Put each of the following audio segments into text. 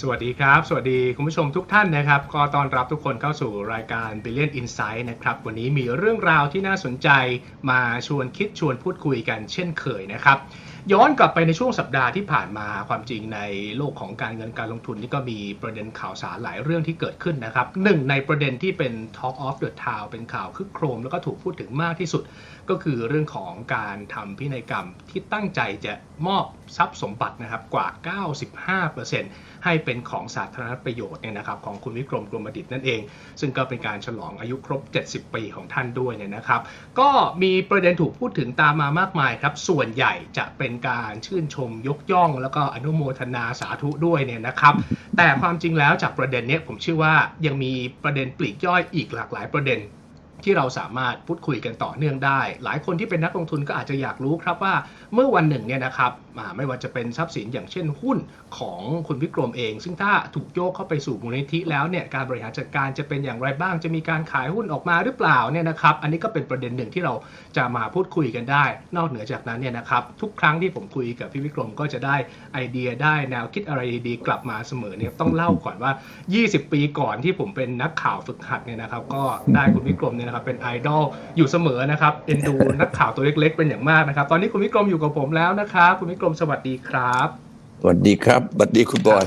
สวัสดีครับ สวัสดีคุณผู้ชมทุกท่านนะครับ ก็ต้อนรับทุกคนเข้าสู่รายการ Billion Insight นะครับ วันนี้มีเรื่องราวที่น่าสนใจมาชวนคิดชวนพูดคุยกันเช่นเคยนะครับ ย้อนกลับไปในช่วงสัปดาห์ที่ผ่านมาความจริงในโลกของการเงินการลงทุนนี่ก็มีประเด็นข่าวสารหลายเรื่องที่เกิดขึ้นนะครับหนึ่งในประเด็นที่เป็น Talk of the Town เป็นข่าวคึกโครม แล้วก็ถูกพูดถึงมากที่สุดก็คือเรื่องของการทำพินัยกรรมที่ตั้งใจจะมอบทรัพย์สมบัตินะครับกว่า 95%ให้เป็นของสาธารณประโยชน์เนี่ยนะครับของคุณวิกรมกรมดิตนั่นเอง ซึ่งก็เป็นการฉลองอายุครบ 70 ปีของท่านด้วยเนี่ยนะครับ ก็มีประเด็นถูกพูดถึงตามมามากมายครับ ส่วนใหญ่จะเป็นการชื่นชมยกย่อง แล้วก็อนุโมทนาสาธุด้วยเนี่ยนะครับ แต่ความจริงแล้วจากประเด็นเนี้ยผมเชื่อว่ายังมีประเด็นปลีกย่อยอีกหลากหลายประเด็น ที่เราสามารถพูดคุยกันต่อเนื่องได้ หลายคนที่เป็นนักลงทุนก็อาจจะอยากรู้ครับว่า เมื่อวันหนึ่งเนี่ยนะครับไม่ว่าจะเป็นทรัพย์สินอย่างเช่นหุ้นของคุณวิกรมเอง ซึ่งถ้าถูกโยกเข้าไปสู่มูลนิธิแล้วเนี่ยการบริหารจัดการจะเป็นอย่างไรบ้าง จะมีการขายหุ้นออกมาหรือเปล่าเนี่ยนะครับอันนี้ก็เป็นประเด็นหนึ่งที่เราจะมาพูดคุยกันได้ นอกเหนือจากนั้นเนี่ยนะครับทุกครั้งที่ผมคุยกับพี่วิกรมก็จะได้ไอเดียได้แนวคิดอะไรดีๆกลับมาเสมอเนี่ยต้องเล่าก่อนว่า 20 ปีก่อนที่ผมเป็นนักข่าวฝึกหัดเนี่ยนะครับก็ได้คุณวิกรมเนี่ยนะครับเป็นไอดอลอยู่เสมอนะครับเอ็นดูนักข่าวตัวเล็กๆเป็นอย่างมากนะครับตอนนี้คุณวิกรมอยู่กับผมแล้วนะครับ คุณวิกรมสวัสดีครับสวัสดีครับสวัสดีคุณบอย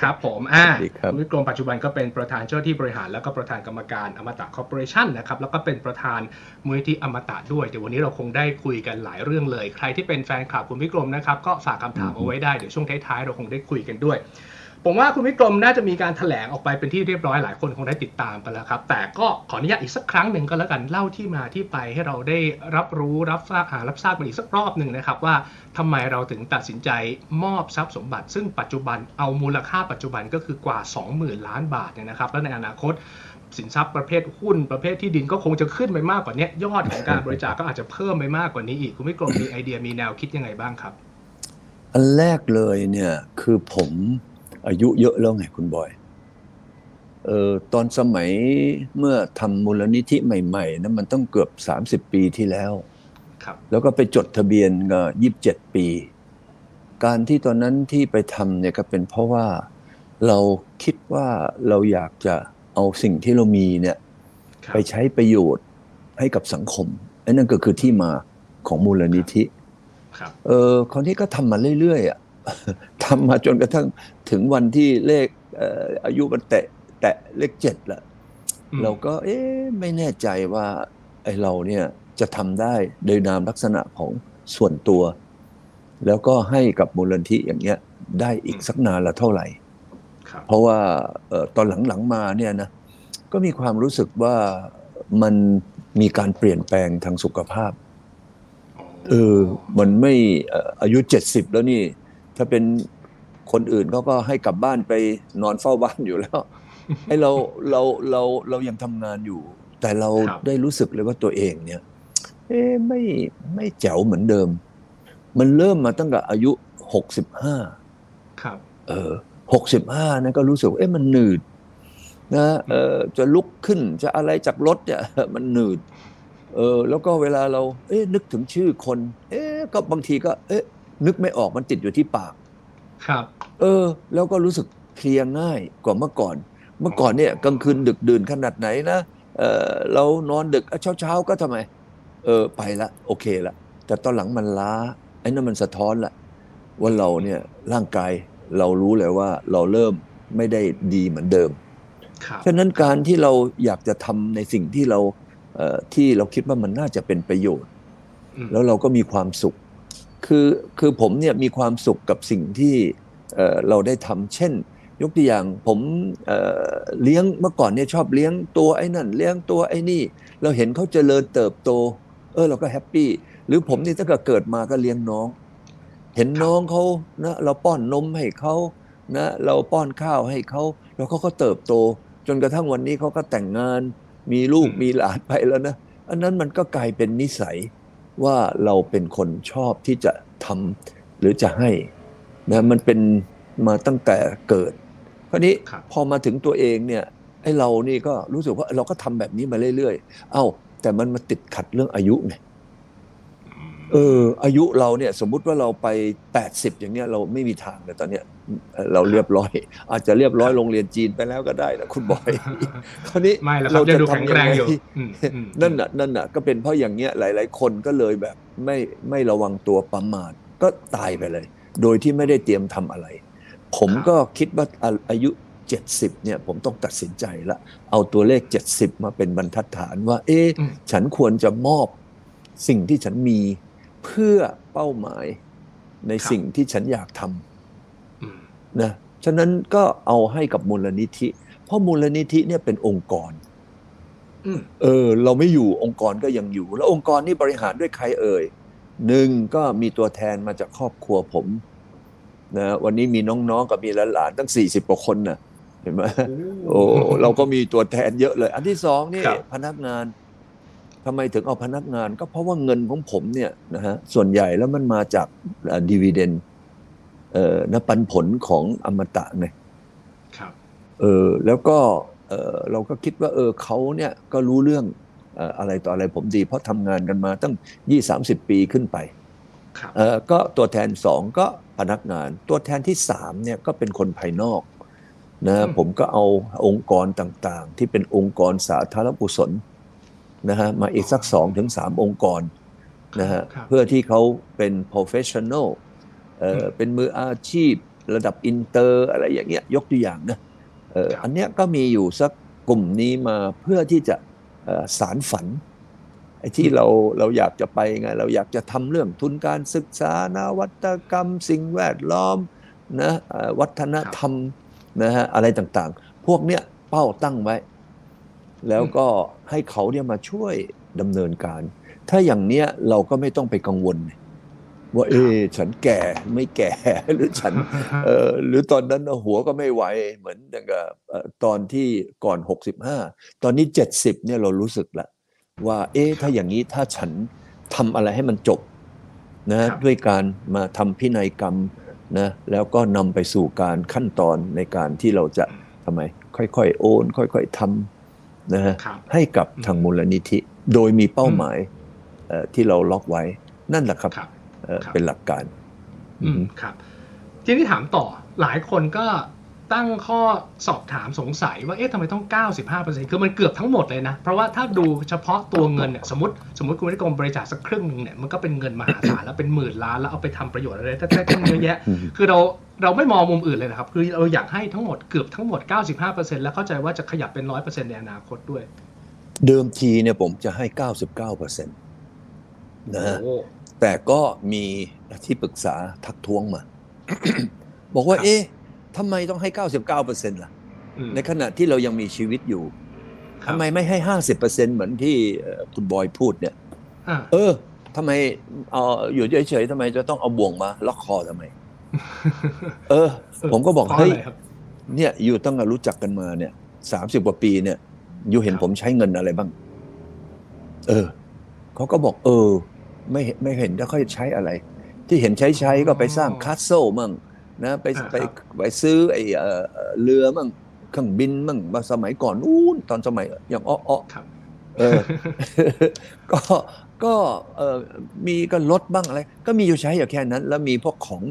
ครับผมอ่าสวัสดีครับณวิกรมปัจจุบันก็เป็นประธานเจ้าที่บริหาร แล้วก็ประธานกรรมการอมตะคอร์ปอเรชั่นนะครับ แล้วก็เป็นประธานมูลนิธิอมตะด้วย เดี๋ยววันนี้เราคงได้คุยกันหลายเรื่องเลย ใครที่เป็นแฟนคลับคุณวิกรมนะครับ ก็ฝากคำถามเอาไว้ได้ เดี๋ยวช่วงท้ายๆเราคงได้คุยกันด้วย ผมว่าคุณวิกรมน่าจะมีการแถลงออกไปเป็นที่เรียบร้อยหลายคนคงได้ติดตามกันแล้วครับ แต่ก็ขออนุญาตอีกสักครั้งหนึ่งก็แล้วกันเล่าที่มาที่ไปให้เราได้รับรู้รับทราบหารับทราบกันอีกสักรอบหนึ่งนะครับว่าทำไมเราถึงตัดสินใจมอบทรัพย์สมบัติ ซึ่งปัจจุบันเอามูลค่าปัจจุบันก็คือกว่า 20,000 ล้านบาทเนี่ยนะครับ แล้วในอนาคตสินทรัพย์ประเภทหุ้นประเภทที่ดินก็คงจะขึ้นไปมากกว่านี้ยอดของการบริจาคก็อาจจะเพิ่มไปมากกว่านี้อีกคุณวิกรมมีไอเดียมีแนวคิดยังไงบ้างครับ อันแรกเลยเนี่ยคือผม อายุเยอะแล้วไงคุณบอยเออตอนสมัยเมื่อทำมูลนิธิใหม่ๆนะมันต้องเกือบ30ปีที่แล้วครับ แล้วก็ไปจดทะเบียนก็ยี่สิบเจ็ดปี การที่ตอนนั้นที่ไปทำเนี่ยก็เป็นเพราะว่าเราคิดว่าเราอยากจะเอาสิ่งที่เรามีเนี่ยครับไปใช้ประโยชน์ให้กับสังคมไอ้นั่นก็คือที่มาของมูลนิธิครับเออคราวนี้ก็ทำมาเรื่อยๆอะ ทำมาจนกระทั่งถึงวันที่เลขเอ่ออายุมันแตะแตะเลขเจ็ดละอืมเราก็ เอ๊ะไม่แน่ใจว่าไอ้เราเนี่ยจะทำได้โดยนามลักษณะของส่วนตัว แล้วก็ให้กับมูลนิธิอย่างเงี้ยได้อีกสักนานละเท่าไหร่ครับเพราะว่าเอ่อตอนหลังๆมาเนี่ยนะก็มีความรู้สึกว่ามันมีการเปลี่ยนแปลงทางสุขภาพเออมันไม่เอ่ออายุเจ็ดสิบแล้วนี่ ถ้าเป็นคนอื่นเขาก็ให้กลับบ้านไปนอนเฝ้าบ้านอยู่แล้วไอ้เราเราเราเรายังทำงานอยู่ แต่เราครับได้รู้สึกเลยว่าตัวเองเนี่ย เอ๊ะไม่ไม่แจ๋วเหมือนเดิม มันเริ่มมาตั้งแต่อายุหกสิบห้าครับ เออหกสิบห้านะก็รู้สึกว่าเอ๊ะมันหนืดนะเออจะลุกขึ้นจะอะไรจากรถเนี่ยมันหนืด เออ แล้วก็เวลาเรา เอ๊ะนึกถึงชื่อคน เอ๊ะก็บางทีก็ เอ๊ะ นึกไม่ออกมันติดอยู่ที่ปาก ครับ เออ แล้วก็รู้สึกเคลียร์ง่ายกว่าเมื่อก่อน เมื่อก่อนเนี่ยกลางคืนดึกดื่นขนาดไหนนะเออเรานอนดึกเช้าเช้าๆก็ทำไม เออไปละโอเคละแต่ตอนหลังมันล้าไอ้นั่นมันสะท้อนละว่าเราเนี่ยร่างกายเรารู้เลยว่าเราเริ่มไม่ได้ดีเหมือนเดิมครับฉะนั้นการที่เราอยากจะทำในสิ่งที่เราเอ่อที่เราคิดว่ามันน่าจะเป็นประโยชน์อืมแล้วเราก็มีความสุข คือคือผมเนี่ยมีความสุขกับสิ่งที่เอ่อเราได้ทำเช่น ยกตัวอย่างผมเอ่อเลี้ยงเมื่อก่อนเนี่ยชอบเลี้ยงตัวไอ้นั่น เลี้ยงตัวไอ้นี่ เราเห็นเขาเจริญเติบโต เออเราก็ happy หรือผมนี่ตั้งแต่เกิดมาก็เลี้ยงน้อง เห็นน้องเขานะเราป้อนนมให้เขานะเราป้อนข้าวให้เขาแล้วเขาก็เติบโต จนกระทั่งวันนี้เขาก็แต่งงาน มีลูกอืมมีหลานไปแล้วนะอันนั้นมันก็กลายเป็นนิสัย ว่าเราเป็นคนชอบที่จะทำหรือจะให้นะมันเป็นมาตั้งแต่เกิดคราวนี้ครับพอมาถึงตัวเองเนี่ยไอ้เรานี่ก็รู้สึกว่าเราก็ทำแบบนี้มาเรื่อยๆ เอ้าแต่มันมาติดขัดเรื่องอายุไงอืม เอออายุเราเนี่ยสมมุติว่าเราไป 80 อย่างเนี้ยเราไม่มีทางเลยตอนเนี้ยเอ่อเราเรียบร้อย อาจจะเรียบร้อยโรงเรียนจีนไปแล้วก็ได้นะคุณบอยคราวนี้ไม่หรอกครับจะดูแข็งแรงอยู่อืมอืมนั่นน่ะนั่นน่ะก็เป็นเพราะอย่างเงี้ยหลาย ๆ คนก็เลยแบบไม่ไม่ระวังตัวประมาทก็ตายไปเลย โดยที่ไม่ได้เตรียมทำอะไร ผมก็คิดว่าอาอายุ 70 เนี่ยผมต้องตัดสินใจละเอาตัวเลข 70 มาเป็นบรรทัดฐานว่า เอ๊ะอืมฉันควรจะมอบสิ่งที่ฉันมี เพื่อเป้าหมายในสิ่งที่ฉันอยากทำอืมนะฉะนั้นก็เอาให้กับมูลนิธิ เพราะมูลนิธิเนี่ยเป็นองค์กรอืมเออ เราไม่อยู่องค์กรก็ยังอยู่ แล้วองค์กรนี่บริหารด้วยใครเอ่ยหนึ่งก็มีตัวแทนมาจากครอบครัวผมนะวันนี้มีน้องๆกับมีหลานๆตั้ง40กว่าคนนะเห็นไหมโอ้เราก็มีตัวแทนเยอะเลย อันที่สองนี่ครับพนักงาน ทำไมถึงเอาพนักงาน ก็เพราะว่าเงินของผมเนี่ยนะฮะส่วนใหญ่แล้วมันมาจากดีเวเดนเอ่อนะปันผลของอมตะไงครับเออแล้วก็เออเราก็คิดว่าเออเขาเนี่ยก็รู้เรื่องเอ่ออะไรต่ออะไรผมดี เพราะทำงานกันมาตั้ง 20-30 ปีขึ้นไปครับเออก็ตัวแทนสองก็พนักงาน ตัวแทนที่สามเนี่ยก็เป็นคนภายนอกนะอืมผมก็เอาองค์กรต่างๆ ที่เป็นองค์กรสาธารณกุศล นะฮะมาอีกสักสองถึงสามองค์กรนะฮะครับเพื่อที่เขาเป็น professional เอ่ออืมเป็นมืออาชีพระดับอินเตอร์อะไรอย่างเงี้ยยกตัวอย่างนะเอ่อครับอันเนี้ยก็มีอยู่สักกลุ่มนี้มาเพื่อที่จะเอ่อสานฝันไอ้ที่เราเราอยากจะไปไง เราอยากจะทำเรื่องทุนการศึกษานวัตกรรม สิ่งแวดล้อมนะเอ่อวัฒนธรรมนะฮะอะไรต่างๆ พวกเนี้ยเป้าตั้งไว้ แล้วก็ให้เขาเนี่ยมาช่วยดำเนินการ ถ้าอย่างเนี้ยเราก็ไม่ต้องไปกังวล ว่า เอ๊ะฉันแก่ไม่แก่หรือฉันเออหรือตอนนั้นหัวก็ไม่ไหวเหมือนอย่างกับเอ่อตอนที่ก่อน65ตอนนี้70เนี่ยเรารู้สึกละว่า เอ๊ะถ้าอย่างนี้ถ้าฉันทำอะไรให้มันจบนะครับด้วยการมาทำพินัยกรรมนะแล้วก็นำไปสู่การขั้นตอนในการที่เราจะทำไม ค่อยๆ โอน ค่อย ๆทำ นะฮะครับให้กับอืมทางมูลนิธิ โดยมีเป้าหมายเอ่อที่เราล็อกไว้ นั่นแหละครับครับเอ่อครับเป็นหลักการอืมครับ ทีนี้ถามต่อหลายคนก็ตั้งข้อสอบถามสงสัยว่าเอ๊ะทำไมต้อง 95%คือมันเกือบทั้งหมดเลยนะ เพราะว่าถ้าดูเฉพาะตัวเงินเนี่ยสมมติสมมติคุณนิกรมบริจาคสักครึ่งหนึงเนี่ยมันก็เป็นเงินมหาศาลแล้วเป็นหมื่นล้านแล้วเอาไปทำประโยชน์อะไรได้ตั้งเยอะแยะอืมคือเรา เราไม่มองมุมอื่นเลยนะครับ คือเราอยากให้ทั้งหมดเกือบทั้งหมด 95%แล้วเข้าใจว่าจะขยับเป็น 100%ในอนาคตด้วย เดิมทีเนี่ยผมจะให้ 99%นะฮะโอ้แต่ก็มีที่ปรึกษาทักท้วงมา บอกว่าครับเอ๊ะทำไมต้องให้ 99%ล่ะอืมในขณะที่เรายังมีชีวิตอยู่ครับทำไมไม่ให้ 50%เหมือนที่เอ่อคุณบอยพูดเนี่ยอ่าเออทำไมเอาอยู่เฉยๆทำไมจะต้องเอาบ่วงมาล็อกคอทำไม เออ ผมก็บอกพราะเฮ้ยอะไรครับเนี่ยอยู่ตั้งแต่รู้จักกันมาเนี่ยสามสิบกว่าปีเนี่ยอยู่เห็นครับผมใช้เงินอะไรบ้าง เออเขาก็บอก เออ ไม่เห็นไม่เห็นจะค่อยใช้อะไร ที่เห็นใช้ใช้ก็ไปสร้างคาสเซิลมั่งนะไปอ่าไปครับไปซื้อไอ้เอ่อเอ่อเรือมั่งเครื่องบินมั่งมาสมัยก่อนนู้นตอนสมัยอย่างอ้ออ้อครับเออก็ก็เออมีก็รถบ้างอะไร ก็มีอยู่ใช้อยู่แค่นั้น แล้วมีพวกของ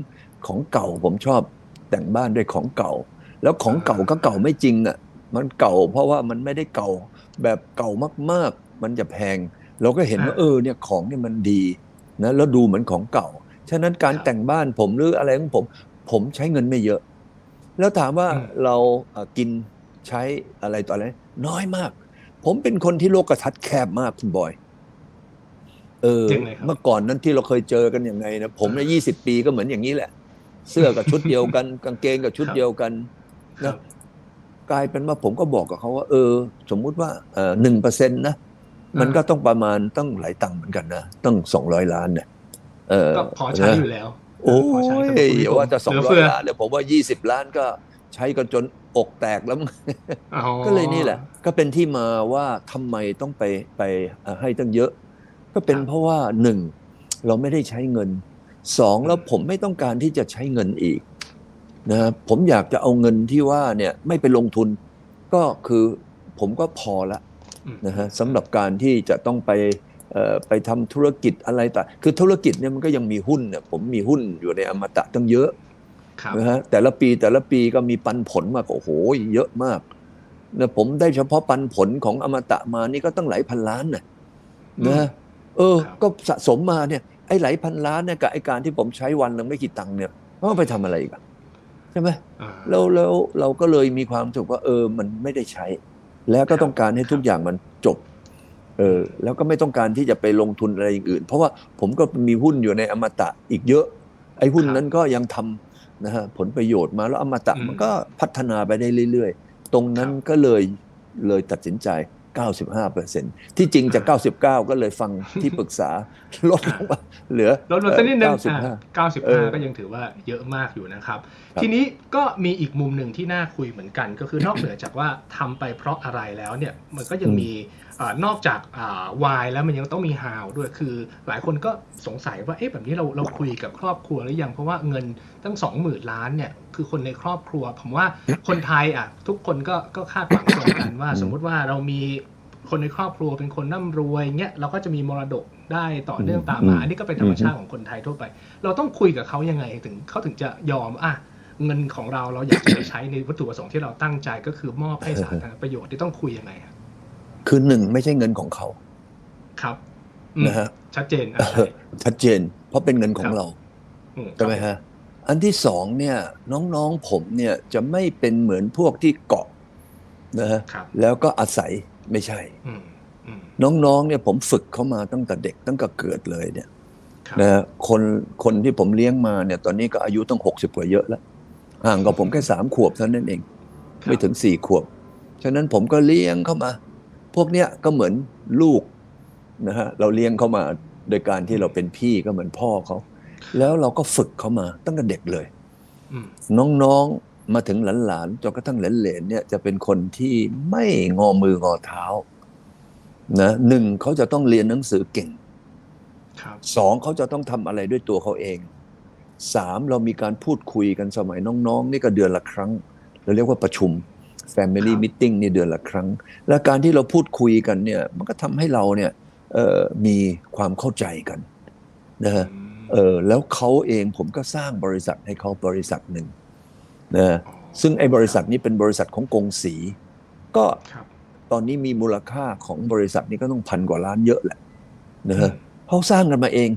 ของเก่าผมชอบแต่งบ้านด้วยของเก่า แล้วของเก่าก็เก่าไม่จริงอะมันเก่าเพราะว่ามันไม่ได้เก่าแบบเก่ามากๆ มันจะแพง เราก็เห็นว่าอ่าเออเนี่ยของเนี่ยมันดีนะแล้วดูเหมือนของเก่า ฉะนั้นการครับแต่งบ้านผมหรืออะไรของผม ผมใช้เงินไม่เยอะ แล้วถามว่าอืมเราเอ่อกินใช้อะไรต่ออะไรน้อยมาก ผมเป็นคนที่โลกทัศน์แคบมากคุณบอยเออจริงเลยครับเมื่อก่อนนั้นที่เราเคยเจอกันยังไงนะผมเนี่ยยี่สิบปีก็เหมือนอย่างนี้แหละ เสื้อกับชุดเดียวกัน กางเกงกับชุดครับเดียวกันครันะบกลายเป็นว่าผมก็บอกกับเขาว่า เออ สมมุติว่าเออหนึ่งเปอร์เซ็นต์นะมันก็ต้องประมาณต้องหลายตังค์เหมือนกันนะต้องสองร้อยล้านเนี่ยเออก็พอใช้นะอยู่แล้ว โอ้พอใช้ยสำหรับคุณอย่าว่าจะสองเหลืร้อเฟืยล้านเลยผมว่ายี่สิบล้านก็ใช้กันจนอกแตกแล้วมั้งอ๋อก็เลยนี่แหละ ก็เป็นที่มาว่าทำไมต้องไปไปเอ่อให้ตั้งเยอะ ก็เป็นครับเพราะว่าหนึ่งเราไม่ได้ใช้เงิน สองแล้วผมไม่ต้องการที่จะใช้เงินอีกนะครับผมอยากจะเอาเงินที่ว่าเนี่ยไม่ไปลงทุน ก็คือผมก็พอละอืมนะฮะสำหรับการที่จะต้องไปเอ่อไปทำธุรกิจอะไรต่างคือธุรกิจเนี่ยมันก็ยังมีหุ้นเนี่ยผมมีหุ้นอยู่ในอมตะตั้งเยอะครับนะฮะแต่ละปีแต่ละปีก็มีปันผลมากโอ้โหเยอะมากนะผมได้เฉพาะปันผลของอมตะมานี่ก็ตั้งหลายพันล้านนะนะเออครับก็สะสมมาเนี่ย ไอ้หลายพันล้านเนี่ยกับไอ้การที่ผมใช้วันหนึงไม่กี่ตังค์เนี่ยเอาไปทำอะไรอีกันใช่ไหมอ่าแล้วแล้วเราก็เลยมีความรู้สึกว่า เออมันไม่ได้ใช้ แล้วก็ต้องการให้ทุกอย่างมันจบเออแล้วก็ไม่ต้องการที่จะไปลงทุนอะไรอย่างอื่น เพราะว่าผมก็มีหุ้นอยู่ในอมตะอีกเยอะ ไอ้หุ้นนั้นก็ยังทำนะฮะผลประโยชน์มาแล้วอมตะมันก็พัฒนาไปได้เรื่อย ๆ ตรงนั้นก็เลยเลยตัดสินใจ 95%ที่จริงจะ99 ก็เลยฟังที่ปรึกษาลดลงมาเหลือลดลงสักนิดนึง95อะเออ95ก็ยังถือว่าเยอะมากอยู่นะครับครับ ทีนี้ก็มีอีกมุมหนึ่งที่น่าคุยเหมือนกัน ก็คือนอกเหนือจากว่าทำไปเพราะอะไรแล้วเนี่ยมันก็ยังมีเอ่อนอกจากวายแล้วมันยังต้องมี how ด้วยคือ หลายคนก็สงสัยว่าเอ๊ะแบบนี้เราเราคุยกับครอบครัวหรือยังเพราะว่าเงินตั้ง 20,000 ล้านเนี่ย คือคนในครอบครัว ผมว่าคนไทยอะ ทุกคนก็ก็คาดหวังตรงกันว่า สมมุติว่าเรามีคนในครอบครัวเป็นคนร่ำรวยเงี้ยเราก็จะมีมรดกได้ต่อเนื่องตามมาอืมอันนี้ก็เป็นธรรมชาติของคนไทยทั่วไป เราต้องคุยกับเขายังไงถึงเขาถึงจะยอมอะเงินของเราเราอยากจะไปใช้ในวัตถุประสงค์ที่เราตั้งใจก็คือมอบให้สาธารณประโยชน์ที่ต้องคุยยังไงอะคือหนึ่งไม่ใช่เงินของเขาครับอืมนะฮะชัดเจนอะเออชัดเจน เพราะเป็นเงินของเราอืใช่ไหมฮะ อันที่สองเนี่ยน้องๆผมเนี่ยจะไม่เป็นเหมือนพวกที่เกาะนะฮะครับแล้วก็อาศัยไม่ใช่อืมอืมน้องๆเนี่ยผมฝึกเขามาตั้งแต่เด็กตั้งแต่เกิดเลยเนี่ยครับนะฮะคนคนที่ผมเลี้ยงมาเนี่ยตอนนี้ก็อายุต้องหกสิบกว่าเยอะแล้วห่างกับผมแค่สามขวบเท่านั้นเองครับไม่ถึงสี่ขวบ ฉะนั้นผมก็เลี้ยงเข้ามา พวกเนี้ยก็เหมือนลูกนะฮะเราเลี้ยงเขามาโดยการที่เราเป็นพี่ก็เหมือนพ่อเขา แล้วเราก็ฝึกเขามาตั้งแต่เด็กเลยอืมน้องๆมาถึงหลานๆจนกระทั่งเหลนๆเนี่ยจะเป็นคนที่ไม่งอมืองอเท้านะหนึ่งเขาจะต้องเรียนหนังสือเก่งครับสองเขาจะต้องทำอะไรด้วยตัวเขาเองสามเรามีการพูดคุยกันสมัยน้องๆ นี่ก็เดือนละครั้ง เราเรียกว่าประชุม Family Meeting นี่เดือนละครั้ง และการที่เราพูดคุยกันเนี่ย มันก็ทำให้เราเนี่ยเอ่อมีความเข้าใจกันนะฮะอืม เออแล้วเขาเองผมก็สร้างบริษัทให้เขาบริษัทหนึ่งนะฮะซึ่งไอ้บริษัทนี้เป็นบริษัทของกงสี ก็ครับตอนนี้มีมูลค่าของบริษัทนี้ก็ต้องพันกว่าล้านเยอะแหละนะฮะเขาสร้างกันมาเอง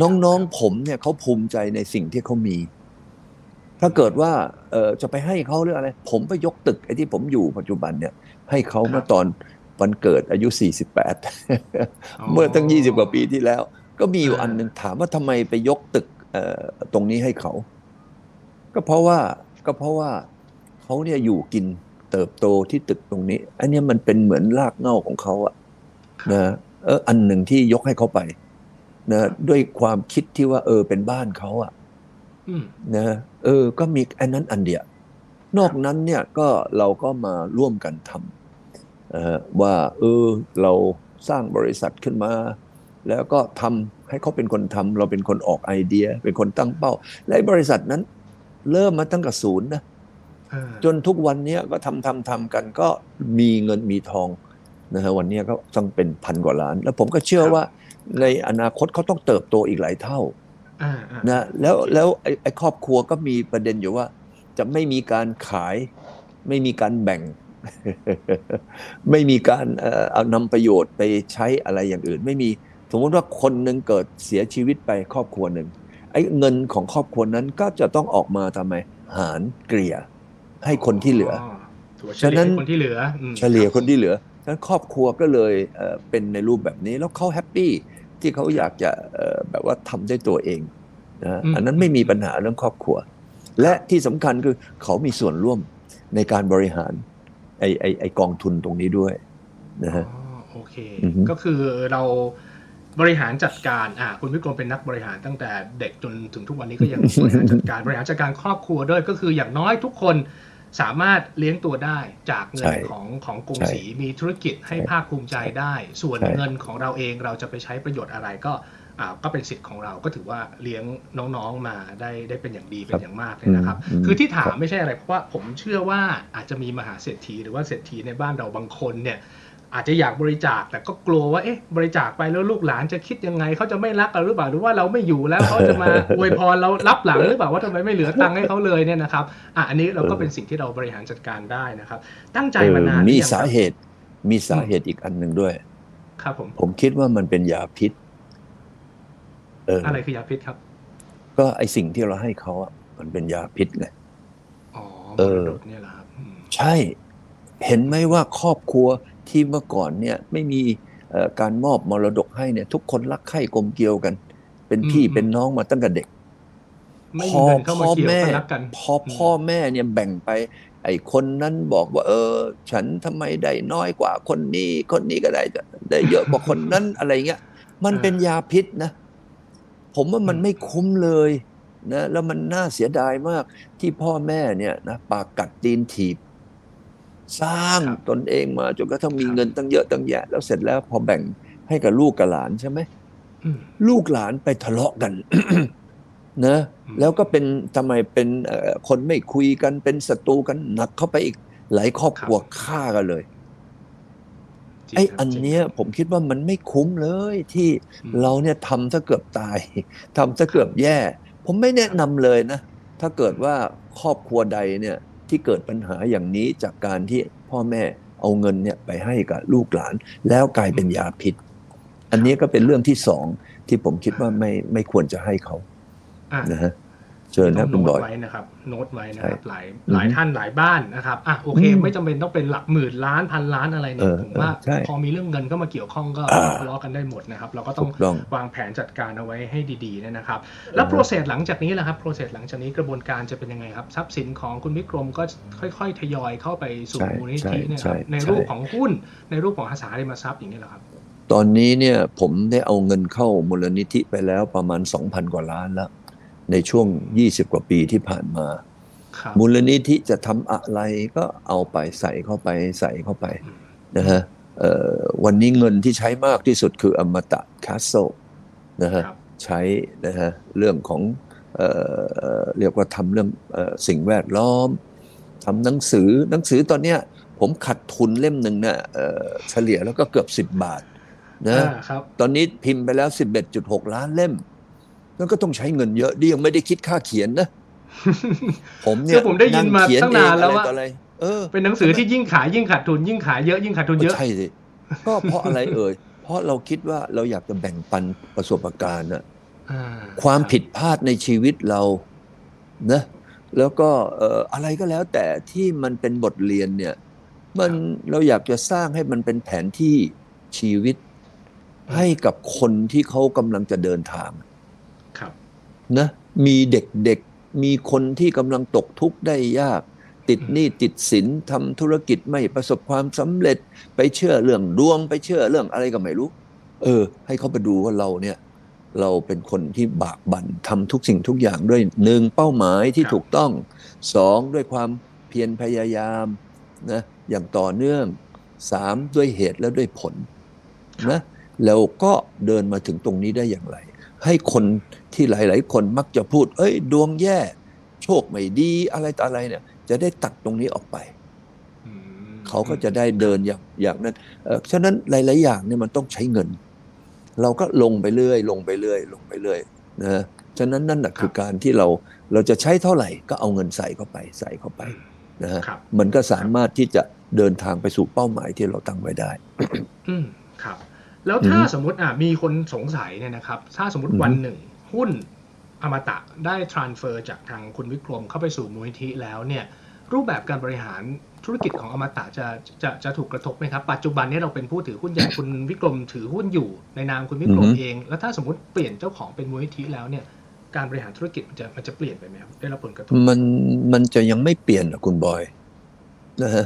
น้องๆผมเนี่ยเขาภูมิใจในสิ่งที่เขามี ถ้าเกิดว่าเออจะไปให้เขาเรื่องอะไร ผมไปยกตึกไอ้ที่ผมอยู่ปัจจุบันเนี่ย ให้เขาเมื่อตอนวันเกิดอายุ 48 เมื่อตั้ง 20 กว่าปีที่แล้ว ก็มีอยู่อันหนึ่งถามว่าทำไมไปยกตึกเอ่อตรงนี้ให้เขา ก็เพราะว่าก็เพราะว่าเขาเนี่ยอยู่กินเติบโตที่ตึกตรงนี้ อันเนี้ยมันเป็นเหมือนรากเหง้าของเขาอะนะเอออันหนึ่งที่ยกให้เขาไปนะด้วยความคิดที่ว่า เออเป็นบ้านเขาอะอืมนะเออ ก็มีอันนั้นอันเดียวนอกนั้นเนี่ยก็เราก็มาร่วมกันทำเอ่อว่า เออเราสร้างบริษัทขึ้นมา แล้วก็ทำให้เขาเป็นคนทำเราเป็นคนออกไอเดีย เป็นคนตั้งเป้า และไอ้บริษัทนั้น เริ่มมาตั้งแต่ศูนย์นะอ่าจนทุกวันเนี้ยก็ทำทำทำกันก็มีเงินมีทองนะฮะวันเนี้ยก็ต้องเป็นพันกว่าล้าน แล้วผมก็เชื่อว่าในอนาคตเขาต้องเติบโตอีกหลายเท่าอ่าอ่านะแล้วแล้วไอ้ไอ้ครอบครัวก็มีประเด็นอยู่ว่า จะไม่มีการขาย ไม่มีการแบ่ง ไม่มีการเอ่อเอานำประโยชน์ไปใช้อะไรอย่างอื่น ไม่มี สมมติว่าคนหนึ่งเกิดเสียชีวิตไปครอบครัวหนึ่งไอ้เงินของครอบครัวนั้นก็จะต้องออกมาทำไมหารเกลี่ยให้คนที่เหลือถือว่าเฉฉะนั้ลี่ยนให้คนที่เหลืออืมเฉลี่ยคนที่เหลือฉะนั้นครอบครัวก็เลยเอ่อเป็นในรูปแบบนี้แล้วเขาแฮปปี้ที่เขาอยากจะเอ่อแบบว่าทำด้วยตัวเองนะอันนั้นไม่มีปัญหาเรื่องครอบครัว และที่สำคัญคือเขามีส่วนร่วมในการบริหารไอไอไอกองทุนตรงนี้ด้วยนะฮะอ๋อโอเคอือฮึก็คือเรา บริหารจัดการอ่าคุณวิกรมเป็นนักบริหารตั้งแต่เด็กจนถึงทุกวันนี้ก็ยังบริหารจัดการบริหารจัดการครอบครัวด้วยก็คืออย่างน้อยทุกคนสามารถเลี้ยงตัวได้จากเงินใช่ของของกรุงใช่ศรีมีธุรกิจให้ใช่ภาคภูมิใจได้ ส่วนใช่เงินของเราเองเราจะไปใช้ประโยชน์อะไรก็อ่าก็เป็นสิทธิ์ของเราก็ถือว่าเลี้ยงน้องๆมาได้ได้เป็นอย่างดีเป็นอย่างมากเลยนะครับอืมคือที่ถามไม่ใช่อะไรเพราะว่าผมเชื่อว่าอาจจะมีมหาเศรษฐีหรือว่าเศรษฐีในบ้านเราบางคนเนี่ย อาจจะอยากบริจาคแต่ก็กลัวว่าเอ๊ะบริจาคไปแล้วลูกหลานจะคิดยังไงเขาจะไม่รักเราหรือเปล่าหรือว่าเราไม่อยู่แล้วเขาจะมาอวยพรเรารับหลังหรือเปล่าว่าทำไมไม่เหลือตังค์ให้เขาเลยเนี่ยนะครับอะอันนี้เราก็เป็นสิ่งที่เราบริหารจัดการได้นะครับ ตั้งใจมานานเออมีหรือยังครับสาเหตุ มีสาเหตุอีกอันหนึ่งด้วย ครับผมผมคิดว่ามันเป็นยาพิษเออออะไรคือยาพิษครับ ก็ไอสิ่งที่เราให้เขาอะมันเป็นยาพิษไงอ๋อเอมอรดกเนี่ยเหรอครับอืมใช่ เห็นไหมว่าครอบครัว ที่เมื่อก่อนเนี่ยไม่มีเอ่อการมอบมรดกให้เนี่ย ทุกคนรักใคร่กลมเกลียวกัน เป็นพี่เป็นน้องมาตั้งแต่เด็กไม่พมีอเงินเข้ามาพ่อเกี่ยวแม่ก็รักกันพอพ่อแม่เนี่ยแบ่งไป ไอ้คนนั้นบอกว่า เออ ฉันทำไมได้น้อยกว่าคนนี้คนนี้ก็ได้ได้เยอะกว่าคนนั้นอะไรเงี้ยมันเป็นยาพิษนะ ผมว่ามันไม่คุ้มเลยนะแล้วมันน่าเสียดายมากที่พ่อแม่เนี่ยนะปากกัดตีนถีบ สร้างครับตนเองมาจนกระทั่งมีครับเงินตั้งเยอะตั้งแยะ แล้วเสร็จแล้วพอแบ่งให้กับลูกกับหลานใช่ไหมอืมลูกหลานไปทะเลาะกันนะอืมแล้วก็เป็นทำไมเป็นเอ่อคนไม่คุยกันเป็นศัตรูกันหนักเข้าไปอีกหลายครอบครัวฆ่ากันเลยจริงไอ้ครับอันเนี้ยผมคิดว่ามันไม่คุ้มเลยที่อืมเราเนี่ยทำซะเกือบตายทำซะเกือบแย่ ผมไม่แนะนำเลยนะ ถ้าเกิดว่าครอบครัวใดเนี่ย ที่เกิดปัญหาอย่างนี้จากการที่พ่อแม่เอาเงินเนี่ยไปให้กับลูกหลาน แล้วกลายเป็นยาพิษ อันนี้ก็เป็นเรื่องที่สองที่ผมคิดว่าไม่ไม่ควรจะให้เขาอะนะฮะเชิญนะต้คุองณบโน้อตยไว้นะครับโน้ตไว้นะครับใช่หลายอืมหลายท่านหลายบ้านนะครับอะโอเคอืมไม่จำเป็นต้องเป็นหลักหมื่นล้านพันล้านอะไรเนี่เอยอผมว่าเออใช่พอมีเรื่องเงินก็มาเกี่ยวข้องก็อ่าทะเลาะกันได้หมดนะครับ เราก็ต้อถูงกต้องวางแผนจัดการเอาไว้ให้ดีๆเนยนะครับ แล้วโปรเซสหลังจากนี้ล่ะครับโปรเซสหลังจากนี้กระบวนการจะเป็นยังไงครับทรัพย์สินของคุณวิกรมก็ค่อย ๆ ทยอยเข้าไปสู่ใช่มูลนิใช่ธิเนยครับใช่ในใช่รูปของหุ้นในรูปของอสังหาริมทรัพย์อย่างนี้เหรอครับตอนนี้เนี่ยผมได้เอาเงินเข้ามูลนิธิไปแล้วประมาณ 2,000 กว่าล้านแล้ว ในช่วง 20 กว่าปีที่ผ่านมาครับมูลนิธิจะทำอะไรก็เอาไปใส่เข้าไปใส่เข้าไปอืมนะฮะเอ่อวันนี้เงินที่ใช้มากที่สุดคืออมตะคาสโซนะฮะครับใช้นะฮะเรื่องของเอ่อเรียกว่าทำเรื่องเอ่อสิ่งแวดล้อมทำหนังสือหนังสือตอนเนี้ยผมขัดทุนเล่มหนึ่งเนี่ยเอ่อเฉลี่ยแล้วก็เกือบ 10 บาทนะอ่าครับตอนนี้พิมพ์ไปแล้ว 11.6 ล้านเล่ม นั่นก็ต้องใช้เงินเยอะดิยังไม่ได้คิดค่าเขียนนะ ผมเนี่คืยอผมได้ยินมาเขียตั้งนานแล้วเองว่าอะไรต่ออะไรเออเป็นหนังสือที่ยิ่งขายยิ่งขาดทุน ยิ่งขายเยอะยิ่งขาดทุนเยอะใช่สิก็เพราะอะไรเอ่ยเพราะเราคิดว่าเราอยากจะแบ่งปันประสบการณ์นะอ่าความผิดพลาดในชีวิตเรานะแล้วก็เอ่ออะไรก็แล้วแต่ที่มันเป็นบทเรียนเนี่ย มันเราอยากจะสร้างให้มันเป็นแผนที่ชีวิต ให้กับคนที่เขากำลังจะเดินทางครับ นะมีเด็กๆ มีคนที่กำลังตกทุกข์ได้ยาก ติดหนี้ติดสินทำธุรกิจไม่ประสบความสำเร็จ ไปเชื่อเรื่องดวงไปเชื่อเรื่องอะไรก็ไม่รู้ เออ ให้เขาไปดูว่าเราเนี่ย เราเป็นคนที่บากบั่นทำทุกสิ่งทุกอย่างด้วยหนึ่งเป้าหมายที่ครับถูกต้องสองด้วยความเพียรพยายามนะอย่างต่อเนื่องสามด้วยเหตุและด้วยผลนะแล้วก็เดินมาถึงตรงนี้ได้อย่างไร ให้คน ที่หลาย ๆ คนมักจะพูด เอ้ย ดวงแย่ โชคไม่ดีอะไรต่ออะไรเนี่ย จะได้ตัดตรงนี้ออกไปอืมเขาก็จะได้เดินอย่างอย่างนั้นเออฉะนั้นหลาย ๆ อย่างเนี่ยมันต้องใช้เงิน เราก็ลงไปเรื่อย ลงไปเรื่อย ลงไปเรื่อยนะฉะนั้นนั่นแหะคือการที่เราเราจะใช้เท่าไหร่ก็เอาเงินใส่เข้าไปใส่เข้าไปนะฮะครับมันก็สามารถที่จะเดินทางไปสู่เป้าหมายที่เราตั้งไว้ได้ อืมครับ แล้วถ้าอือฮึสมมติอะมีคนสงสัยเนี่ยนะครับ ถ้าสมมติอือฮึวันหนึ่ง หุ้นอมตะได้ transfer จากทางคุณวิกรมเข้าไปสู่มูลนิธิแล้วเนี่ยรูปแบบการบริหารธุรกิจของอมตะจะจะจะถูกกระทบไหมครับ ปัจจุบันนี้เราเป็นผู้ถือหุ้นใหญ่คุณวิกรมถือหุ้นอยู่ในนามคุณวิกรมเอง แล้วถ้าสมมติเปลี่ยนเจ้าของเป็นมูลนิธิแล้วเนี่ยการบริหารธุรกิจมันจะมันจะเปลี่ยนไปไหมครับได้รับผลกระทบมันมันจะยังไม่เปลี่ยนนะคุณบอยนะฮะ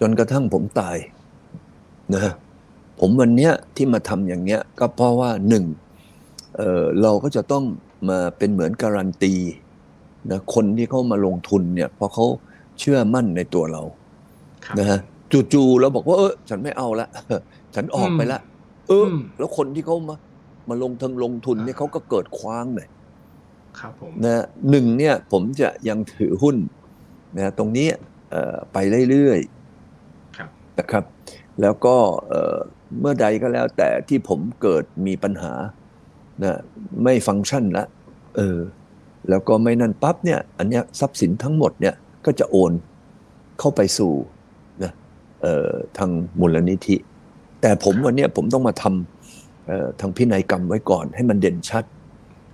จนกระทั่งผมตายนะฮะผมวันเนี้ยที่มาทำอย่างเงี้ยก็เพราะว่าหนึ่ง เออเราก็จะต้องมาเป็นเหมือนการันตีนะคนที่เขามาลงทุนเนี่ยเพราะเขาเชื่อมั่นในตัวเราครับนะฮะจู่ๆเราบอกว่าเออฉันไม่เอาละฉันออกไปละเอออมแล้วคนที่เขามามาลงทุนลงทุนเนี่ยเขาก็เกิดคว้างเลยครับผมนะหนึ่งเนี่ยผมจะยังถือหุ้นนะตรงนี้เอ่อไปเรื่อยครับๆนะครับ แล้วก็เอ่อเมื่อใดก็แล้วแต่ที่ผมเกิดมีปัญหา นะไม่ฟังก์ชันละเออแล้วก็ไม่นั่นปั๊บเนี่ยอันเนี้ยทรัพย์สินทั้งหมดเนี่ยก็จะโอนเข้าไปสู่นะเอ่อทางมูลนิธิ แต่ผมวันเนี้ยผมต้องมาทำเอ่อทางพินัยกรรมไว้ก่อน ให้มันเด่นชัด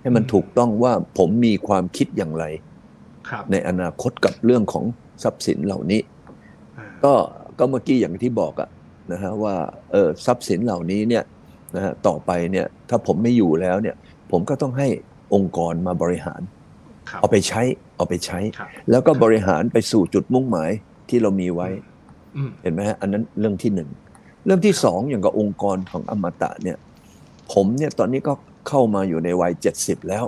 ให้มันถูกต้องว่าผมมีความคิดอย่างไรครับในอนาคตกับเรื่องของทรัพย์สินเหล่านี้อ่าก็ก็เมื่อกี้อย่างที่บอกอะนะฮะว่าเออทรัพย์สินเหล่านี้เนี่ย นะฮะต่อไปเนี่ยถ้าผมไม่อยู่แล้วเนี่ยผมก็ต้องให้องค์กรมาบริหารครับเอาไปใช้เอาไปใช้ครับแล้วก็บริหารไปสู่จุดมุ่งหมายที่เรามีไว้อืมเห็นไหมฮะอันนั้นเรื่องที่หนึ่งเรื่องที่สองอย่างกับองค์กรของอมตะเนี่ย ผมเนี่ยตอนนี้ก็เข้ามาอยู่ในวัยเจ็ดสิบแล้ว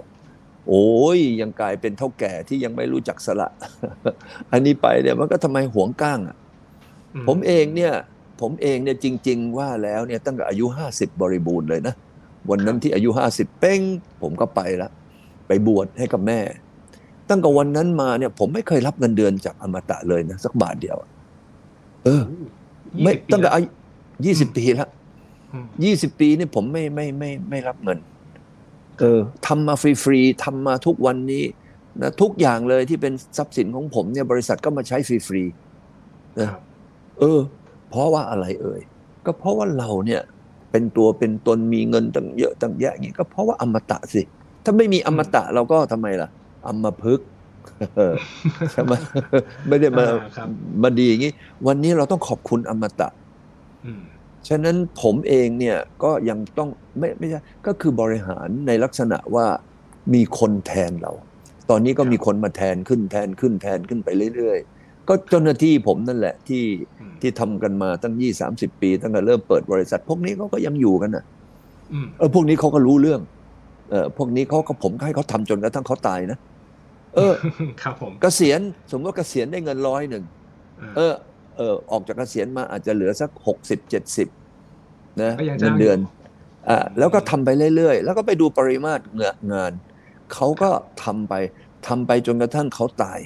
โอ้ยยังกลายเป็นเท่าแก่ที่ยังไม่รู้จักสละ อันนี้ไปเนี่ยมันก็ทำไมหวงก้างอะผมเองเนี่ย ผมเองเนี่ยจริง ๆ ว่าแล้วเนี่ยตั้งแต่อายุ 50 บริบูรณ์เลยนะ วันนั้นที่อายุ 50 เป้ง ผมก็ไปละ ไปบวชให้กับแม่ ตั้งแต่วันนั้นมาเนี่ย ผมไม่เคยรับเงินเดือนจากอมตะเลยนะ สักบาทเดียวอะเออ ไม่20ตั้งแต่ปีอายุยี่สิบปีแล้วอืมยี่สิบปีนี่ผมไม่ไม่ไม่ไม่รับเงิน เออทำมาฟรีๆทำมาทุกวันนี้นะทุกอย่างเลยที่เป็นทรัพย์สินของผมเนี่ยบริษัทก็มาใช้ฟรีๆคนะรับเออ เพราะว่าอะไรเอ่ยก็เพราะว่าเราเนี่ยเป็นตัวเป็นตนมีเงินตั้งเยอะตั้งแยะอย่างนี้ก็เพราะว่าอมตะสิ ถ้าไม่มีอมตะเราก็ทำไมล่ะอมพึกษ์เออใช่ไหมไม่ได้มาอ่าครับมาดีอย่างนี้ วันนี้เราต้องขอบคุณอมตะอืมฉะนั้นผมเองเนี่ยก็ยังต้องไม่ไม่ใช่ก็คือบริหารในลักษณะว่ามีคนแทนเรา ตอนนี้ก็มีคนมาแทนขึ้นแทนขึ้นแทนขึ้นไปเรื่อยๆ ก็เจ้าหน้าที่ผมนั่นแหละที่อืมที่ทำกันมาตั้งยี่สามสิบปี ตั้งแต่เริ่มเปิดบริษัท พวกนี้เขาก็ยังอยู่กันนะอืมเออพวกนี้เขาก็รู้เรื่อง เออพวกนี้เขาก็ผมก็ให้เขาทำจนกระทั่งเขาตายนะเออ ครับผมเกษียณสมมติว่าเกษียณได้เงินร้อยหนึ่งาเออเออออกจากเกษียณมาอาจจะเหลือสักหกสิบเจ็ดสิบนะก็ยังเงิจ้างนเดือนอยู่อ่าแล้วก็ทำไปเรื่อยๆ แล้วก็ไปดูปริมาตรเงนงานเขาก็ทำไปทำไปจนกระทั่งเขาตาย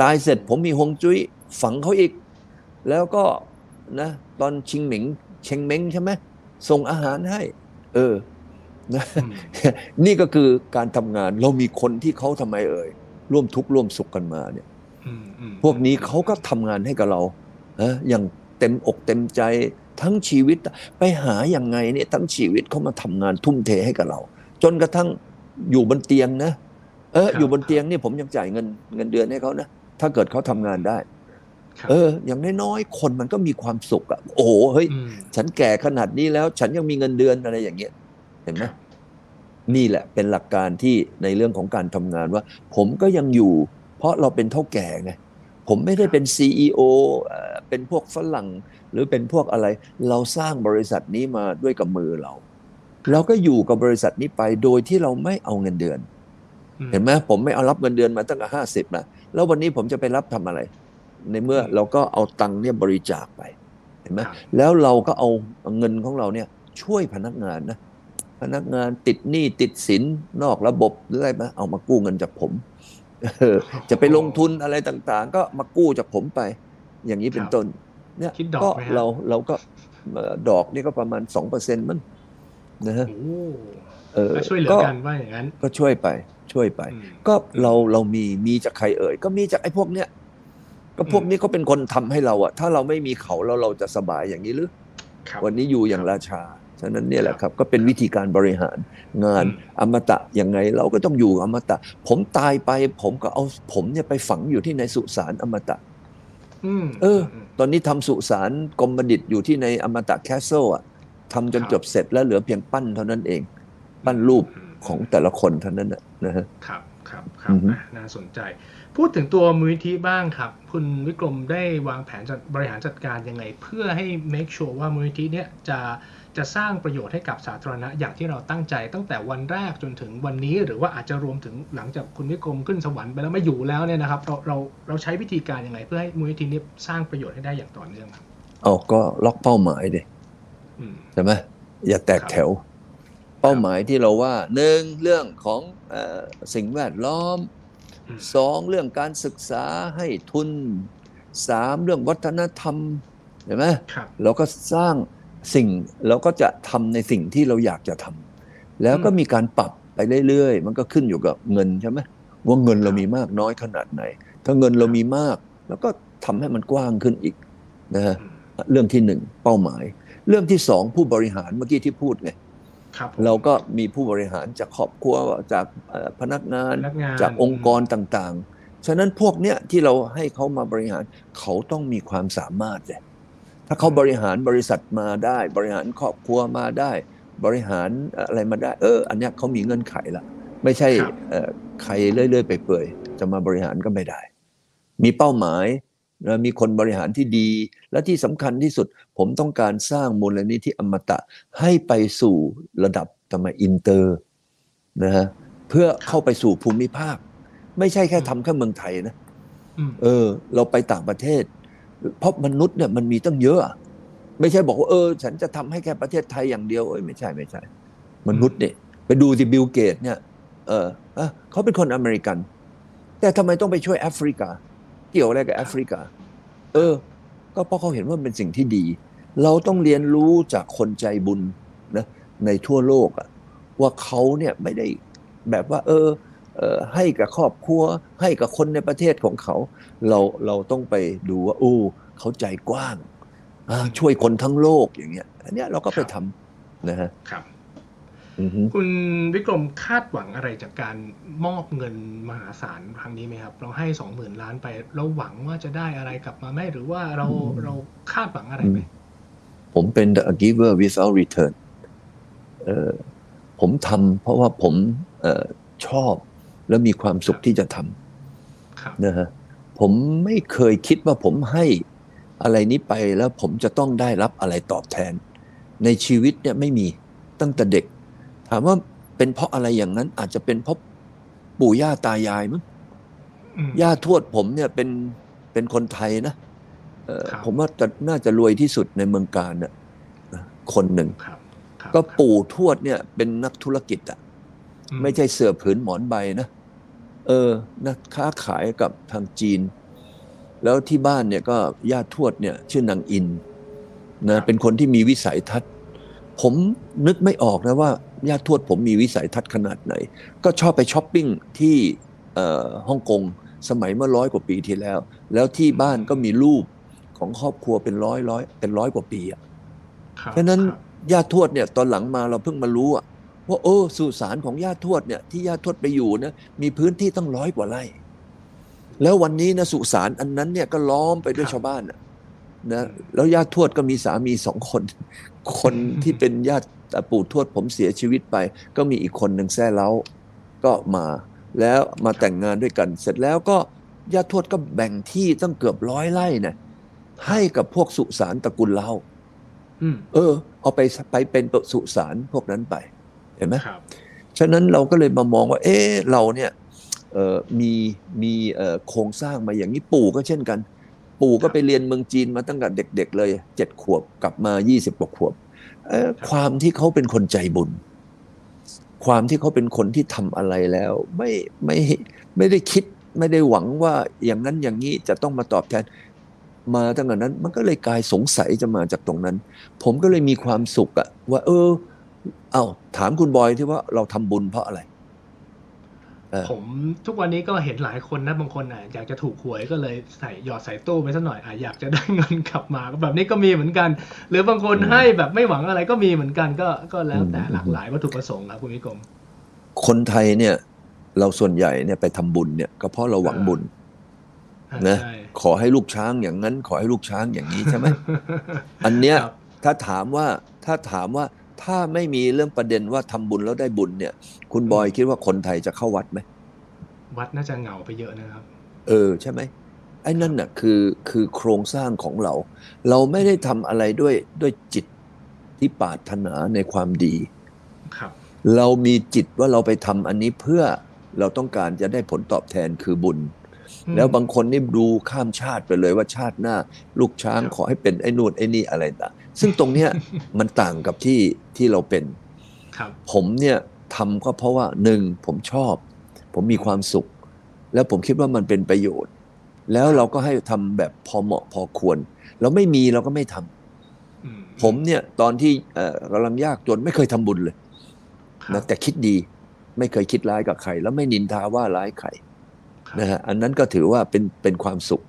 ตายเสร็จผมมีฮวงจุ้ยฝังเขาอีก แล้วก็นะตอนชิงหมิงเชงเม้งใช่ไหมส่งอาหารให้ เออนะอืมนี่ก็คือการทำงานเรามีคนที่เขาทำไมเอ่ยร่วมทุกข์ร่วมสุขกันมาเนี่ยอืมอืมพวกนี้เขาก็ทำงานให้กับเราเอะอย่างเต็มอกเต็มใจทั้งชีวิตไปหาอย่างไงเนี่ยทั้งชีวิตเขามาทำงานทุ่มเทให้กับเรา จนกระทั่งอยู่บนเตียงนะเอออยู่บนเตียงนี่ผมยังจ่ายเงินเงินเดือนให้เขานะ ถ้าเกิดเขาทำงานได้ครับเออ อย่างน้อยๆคนมันก็มีความสุขอะโอ้โหเฮ้ยมฉันแก่ขนาดนี้แล้ว ฉันยังมีเงินเดือนอะไรอย่างเงี้ย เห็นไหมนี่แหละเป็นหลักการที่ในเรื่องของการทำงานว่า ผมก็ยังอยู่ เพราะเราเป็นเท่าแก่ไงผมไม่ได้เป็น CEO เอ่อเป็นพวกฝรั่ง หรือเป็นพวกอะไร เราสร้างบริษัทนี้มาด้วยกับมือเรา เราก็อยู่กับบริษัทนี้ไปโดยที่เราไม่เอาเงินเดือนอืม เห็นไหมผมไม่เอารับเงินเดือนมาตั้งแต่ห้าสิบนะแล้ววันนี้ผมจะไปรับทำอะไร ในเมื่อเราก็เอาตังค์เนี่ยบริจาคไปเห็นไหมครับแล้วเราก็เอาเงินของเราเนี่ยช่วยพนักงานนะพนักงานติดหนี้ติดสินนอกระบบหรืออะไรมาเอามากู้เงินจากผมเออจะไปลงทุนอะไรต่างๆ ก็มากู้จากผมไป อย่างนี้เป็นต้น เนี่ยคิดดอกก็ไหมฮะเราเราก็เอ่อดอกนี่ก็ประมาณสองเปอร์เซ็นต์มั้งนะฮะโอ้เออก็ช่วยเหลือกันว่าอย่างนั้น ก็ช่วยไป ช่วยไปอืมก็เราเรามีมีจากใครเอ่ย ก็มีจากไอ้พวกเนี้ยก็พวกนี้เขาเป็นคนทำให้เราอะถ้าเราไม่มีเขาแล้วเราจะสบายอย่างนี้หรือครับวันนี้อยู่อย่างราชา ฉะนั้นเนี่ยแหละครับ ก็เป็นวิธีการบริหารงานอืมอมตะยังไงเราก็ต้องอยู่อมตะ ผมตายไป ผมก็เอาผมเนี่ยไปฝังอยู่ที่ในสุสานอมตะอืมเออ ตอนนี้ทำสุสานกรมดิษฐ์อยู่ที่ในอมตะ Castle อะทำจนครับจบเสร็จแล้วเหลือเพียงปั้นเท่านั้นเอง ปั้นรูป ของแต่ละคนเท่านั้นนะนะฮะครับครับครับอือฮึอะน่าสนใจ พูดถึงตัวมูลนิธิบ้างครับ คุณวิกรมได้วางแผนจัดบริหารจัดการยังไง เพื่อให้ make sure ว่ามูลนิธิเนี่ยจะจะสร้างประโยชน์ให้กับสาธารณะอย่างที่เราตั้งใจ ตั้งแต่วันแรกจนถึงวันนี้ หรือว่าอาจจะรวมถึงหลังจากคุณวิกรมขึ้นสวรรค์ไปแล้วไม่อยู่แล้วเนี่ยนะครับ เราเราเราใช้วิธีการยังไง เพื่อให้มูลนิธินี้สร้างประโยชน์ให้ได้อย่างต่อเนื่องครับเอาก็ล็อกเป้าหมายดิอืมใช่ไหมอย่าแตกครับแถว เป้าหมายที่เราว่าหนึ่งเรื่องของเออสิ่งแวดล้อมอืมสองเรื่องการศึกษาให้ทุนสามเรื่องวัฒนธรรมเห็นไหมครับเราก็สร้างสิ่งเราก็จะทำในสิ่งที่เราอยากจะทำแล้วก็อืมมีการปรับไปเรื่อยๆ มันก็ขึ้นอยู่กับเงินใช่ไหมว่าเงินเรามีมากน้อยขนาดไหน ถ้าเงินเรามีมาก แล้วก็ทำให้มันกว้างขึ้นอีกนะฮะอืมเรื่องที่หนึ่งเป้าหมาย เรื่องที่สองผู้บริหารเมื่อกี้ที่พูดไงครับผม เราก็มีผู้บริหารจากครอบครัวจากเอ่อพนักงานพนักงานจากองค์กรต่างๆ ฉะนั้นพวกเนี้ยที่เราให้เขามาบริหารเขาต้องมีความสามารถเลยถ้าเขาบริหารบริษัทมาได้ บริหารครอบครัวมาได้ บริหารอะไรมาได้ เออ อันเนี้ยเขามีเงื่อนไขละไม่ใช่ครับเอ่อใครเรื่อยๆไปเปื่อยๆจะมาบริหารก็ไม่ได้ มีเป้าหมาย และมีคนบริหารที่ดี และที่สำคัญที่สุด ผมต้องการสร้างมูลนิธิอมตะให้ไปสู่ระดับทำไมอินเตอร์นะฮะเพื่อเข้าไปสู่ภูมิภาค ไม่ใช่แค่ทำแค่เมืองไทยนะอืมเออ เราไปต่างประเทศ เพราะมนุษย์เนี่ยมันมีตั้งเยอะอะ ไม่ใช่บอกว่าเออ ฉันจะทำให้แค่ประเทศไทยอย่างเดียวเอ้ยไม่ใช่ไม่ใช่ มนุษย์เนี่ยไปดูสิบิลเกตเนี่ย เอออะเขาเป็นคนอเมริกัน แต่ทำไมต้องไปช่วยแอฟริกา เกี่ยวอะไรกับแอฟริกา เออ ก็เพราะเขาเห็นว่ามันเป็นสิ่งที่ดี เราต้องเรียนรู้จากคนใจบุญนะในทั่วโลกอะว่าเขาเนี่ยไม่ได้แบบว่า เออเออให้กับครอบครัว ให้กับคนในประเทศของเขา เราเราต้องไปดูว่าโอ้เขาใจกว้างอ่าช่วยคนทั้งโลกอย่างเงี้ย อันเนี้ยเราก็ไปทำนะฮะครับอือฮึ คุณวิกรมคาดหวังอะไรจากการมอบเงินมหาศาลครั้งนี้ไหมครับ เราให้สองหมื่นล้านไปเราหวังว่าจะได้อะไรกลับมาไหมหรือว่าเราเราคาดหวังอะไรไหมผมเป็น the giver without return เออผมทำเพราะว่าผมเออชอบและมีความสุขที่จะทำครับนะฮะผมไม่เคยคิดว่าผมให้อะไรนี้ไปแล้วผมจะต้องได้รับอะไรตอบแทน ในชีวิตเนี่ยไม่มีตั้งแต่เด็ก ถามว่าเป็นเพราะอะไรอย่างนั้น อาจจะเป็นเพราะปู่ย่าตายายมั้งอืมย่าทวดผมเนี่ยเป็นเป็นคนไทยนะเอ่อครับผมว่าจะน่าจะรวยที่สุดในเมืองการน่ะนะคนหนึ่งครับครับก็ปู่ทวดเนี่ยเป็นนักธุรกิจอะอืไม่ใช่เสือผืนหมอนใบนะเออนะค้าขายกับทางจีน แล้วที่บ้านเนี่ยก็ญาติทวดเนี่ยชื่อนางอินนะเป็นคนที่มีวิสัยทัศน์ ผมนึกไม่ออกนะว่า ญาติทวดผมมีวิสัยทัศน์ขนาดไหน ก็ชอบไปช้อปปิ้งที่เอ่อฮ่องกงสมัยเมื่อร้อยกว่าปีที่แล้ว แล้วที่บ้านก็มีรูปของครอบครัวเป็นร้อยร้อยเป็นร้อยกว่าปีอะครับฉะนั้นครับญาติทวดเนี่ยตอนหลังมาเราเพิ่งมารู้อะว่าเออสุสานของญาติทวดเนี่ยที่ญาติทวดไปอยู่นะมีพื้นที่ตั้งร้อยกว่าไร่แล้ววันนี้นะสุสานอันนั้นเนี่ยก็ล้อมไปด้วยชาวบ้านนะนะแล้วญาติทวดก็มีสามีสองคน คนที่เป็นญาติ ปู่ทวดผมเสียชีวิตไป ก็มีอีกคนหนึ่งแซ่เล้าก็มา แล้วมาแต่งงานด้วยกัน เสร็จแล้วก็ญาติทวดก็แบ่งที่ตั้งเกือบร้อยไร่นะให้กับพวกสุสานตระกูลเล้าอืมเออ เอาไปไปเป็นสุสานพวกนั้นไป เห็นไหมครับฉะนั้นเราก็เลยมามองว่า เออเราเนี่ยเออมีมีเอ่อโครงสร้างมาอย่างนี้ปู่ก็เช่นกัน ปู่ก็ไปเรียนเมืองจีนมาตั้งแต่เด็ก ๆ เลยเจ็ดขวบกลับมายี่สิบกว่าขวบเอ่อ ความที่เขาเป็นคนใจบุญ ความที่เขาเป็นคนที่ทำอะไรแล้ว ไม่ไม่ไม่ได้คิดไม่ได้หวังว่าอย่างนั้นอย่างนี้จะต้องมาตอบแทน มาตั้งแต่นั้น มันก็เลยกลายสงสัยจะมาจากตรงนั้น ผมก็เลยมีความสุขอะว่า เออ เอาถามคุณบอยที่ว่าเราทำบุญเพราะอะไรเออ ผมทุกวันนี้ก็เห็นหลายคนนะบางคนอะอยากจะถูกหวยก็เลยใส่หยอดใส่ตู้ไปสักหน่อยอะอยากจะได้เงินกลับมาก็แบบนี้ก็มีเหมือนกัน หรือบางคนอืมให้แบบไม่หวังอะไรก็มีเหมือนกันก็ก็แล้วแต่อืมหลากหลายวัตถุประสงค์ครับคุณวิกรมคนไทยเนี่ย เราส่วนใหญ่เนี่ยไปทำบุญเนี่ยก็เพราะเราหวังบุญอ่านะใช่ขอให้ลูกช้างอย่างนั้น ขอให้ลูกช้างอย่างนี้ใช่ไหมอันเนี้ยครับถ้าถามว่าถ้าถามว่า ถ้าไม่มีเรื่องประเด็นว่าทำบุญแล้วได้บุญเนี่ย คุณบอยคิดว่าคนไทยจะเข้าวัดไหม วัดน่าจะเหงาไปเยอะนะครับ เออใช่ไหมไอ้นั่นน่ะคือคือโครงสร้างของเรา เราไม่ได้ทำอะไรด้วยด้วยจิตที่ปรารถนาในความดีครับ เรามีจิตว่าเราไปทำอันนี้เพื่อเราต้องการจะได้ผลตอบแทนคือบุญอืมแล้วบางคนนี่ดูข้ามชาติไปเลยว่าชาติหน้า ลูกช้างครับขอให้เป็นไอ้นู่นไอ้นี่อะไรต่าง ซึ่งตรงเนี้ยมันต่างกับที่ที่เราเป็นครับผมเนี่ยทำก็เพราะว่าหนึ่งผมชอบ ผมมีความสุข แล้วผมคิดว่ามันเป็นประโยชน์ แล้วเราก็ให้ทำแบบพอเหมาะพอควร เราไม่มีเราก็ไม่ทำอืมผมเนี่ยตอนที่เอ่อกำลังยากจนไม่เคยทำบุญเลยครับนะแต่คิดดีไม่เคยคิดร้ายกับใคร แล้วไม่นินทาว่าร้ายใครครับนะฮะอันนั้นก็ถือว่าเป็นเป็นความสุข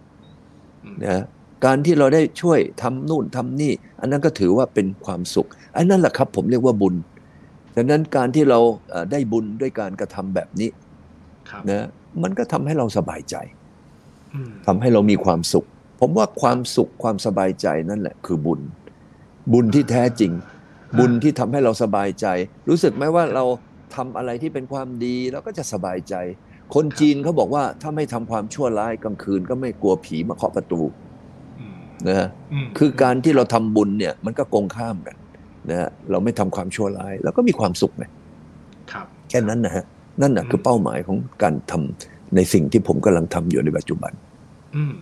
อืมนะฮะ การที่เราได้ช่วยทำนู่นทำนี่ อันนั้นก็ถือว่าเป็นความสุข อันนั้นแหละครับผมเรียกว่าบุญดังนั้นการที่เราเอ่อได้บุญด้วยการกระทำแบบนี้ครับนะมันก็ทำให้เราสบายใจอืมทำให้เรามีความสุข ผมว่าความสุขความสบายใจนั่นแหละคือบุญ บุญที่แท้จริง บุญที่ทำให้เราสบายใจ รู้สึกไหมว่าเราทำอะไรที่เป็นความดีเราก็จะสบายใจ คนจีนเขาบอกว่าถ้าไม่ทำความชั่วร้ายกลางคืนก็ไม่กลัวผีมาเคาะประตูอืม นะฮะมคือการที่เราทำบุญเนี่ย มันก็กงข้ามกันนะฮะเราไม่ทำความชั่วร้ายแล้วก็มีความสุขไงครับ แค่นั้นนะฮะนั่นนะคือเป้าหมายของการทำในสิ่งที่ผมกำลังทำอยู่ในปัจจุบัน อืม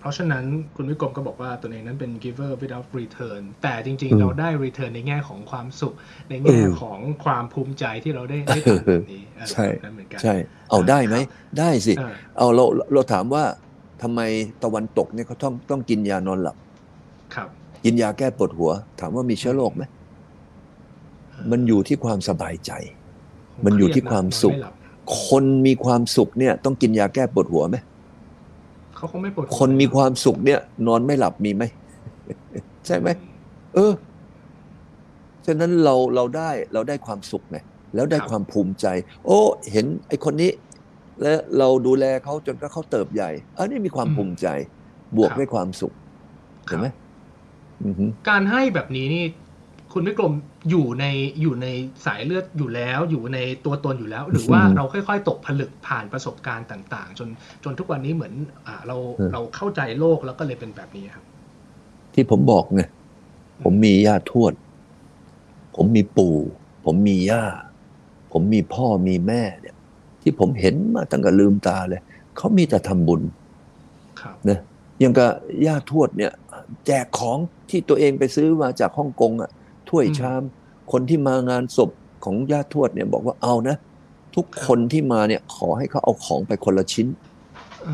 เพราะฉะนั้นคุณวิกรมก็บอกว่าตัวเองนั้นเป็น giver without return แต่จริงอืๆมเราได้ return ในแง่ของความสุข ในแง่เออของความภูมิใจที่เราได้ได้ทำแบบนี้เออใช่นั่นเหมือนกันใช่ เอาได้ไหม ได้สิ เออเอาเราเราถามว่า ทำไมตะวันตกเนี่ยเขาต้องต้องกินยานอนหลับ ครับ กินยาแก้ปวดหัว ถามว่ามีเชื้อโรคไหมมันอยู่ที่ความสบายใจ มันอยู่ที่ความสุขนอนไหลับคนมีความสุขเนี่ย ต้องกินยาแก้ปวดหัวไหมเขาคงไม่ปวดหัวคนมีความสุขเนี่ย นอนไม่หลับมีไหมใช่ไหมเออฉะนั้นเราเราได้เราได้ความสุขไงแล้วได้ความภูมิใจ โอ้ เห็นไอ้คนนี้ และเราดูแลเขาจนก็เขาเติบใหญ่ อันนี้มีความภูมิใจ บวกด้วยความสุขครัเห็บนไหมอือฮึการให้แบบนี้นี่ คุณวิกรมอยู่ในอยู่ในสายเลือดอยู่แล้ว อยู่ในตัวตนอยู่แล้ว หรือว่าเราค่อยๆ ตกผลึกผ่านประสบการณ์ต่าง ๆ จนจนทุกวันนี้เหมือนอ่าเราเราเข้าใจโลกแล้วก็เลยเป็นแบบนี้ครับ ที่ผมบอกไงผมมีย่าทวด ผมมีปู่ ผมมีย่า ผมมีพ่อมีแม่เนี่ย ที่ผมเห็นมาตั้งแต่ลืมตาเลยเขามีแต่ทำบุญครับนะยังกับย่าทวดเนี่ย แจกของที่ตัวเองไปซื้อมาจากฮ่องกงอะถ้วยอืมชาม คนที่มางานศพของย่าทวดเนี่ยบอกว่าเอานะ ทุกคนที่มาเนี่ยขอให้เขาเอาของไปคนละชิ้นเอ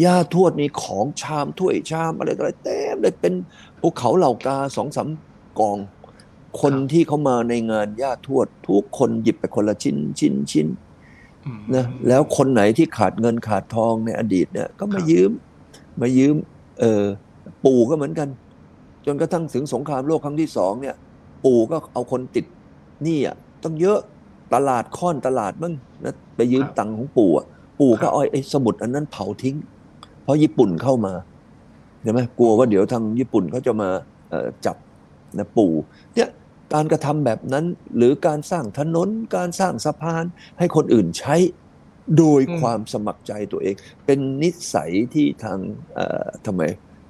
อย่าทวดนี่ของชามถ้วยชามอะไรต่ออะไรเต็มเลยเป็นภูเขาเหล่ากาสองสามกอง คนที่เขามาในงานย่าทวด ทุกคนหยิบไปคนละชิ้นชิ้นชิ้นอืม นะแล้วคนไหนที่ขาดเงินขาดทองในอดีตเนี่ย ก็มาครับยืม มายืม เออปู่ก็เหมือนกัน จนกระทั่งถึงสงครามโลกครั้งที่สองเนี่ย ปู่ก็เอาคนติดหนี้อะต้องเยอะตลาดค่อนตลาดมั้งนะไปยืมตังค์ของปู่อะปู่ก็เอาไอ้สมุดอันนั้นเผาทิ้ง เพราะญี่ปุ่นเข้ามาใช่ไหมกลัวว่าเดี๋ยวทางญี่ปุ่นเขาจะมาเอ่อจับนะปู่เนี่ย การกระทำแบบนั้น หรือการสร้างถนน การสร้างสะพานให้คนอื่นใช้โดยอืมความสมัครใจตัวเอง เป็นนิสัยที่ทางเอ่อทำไม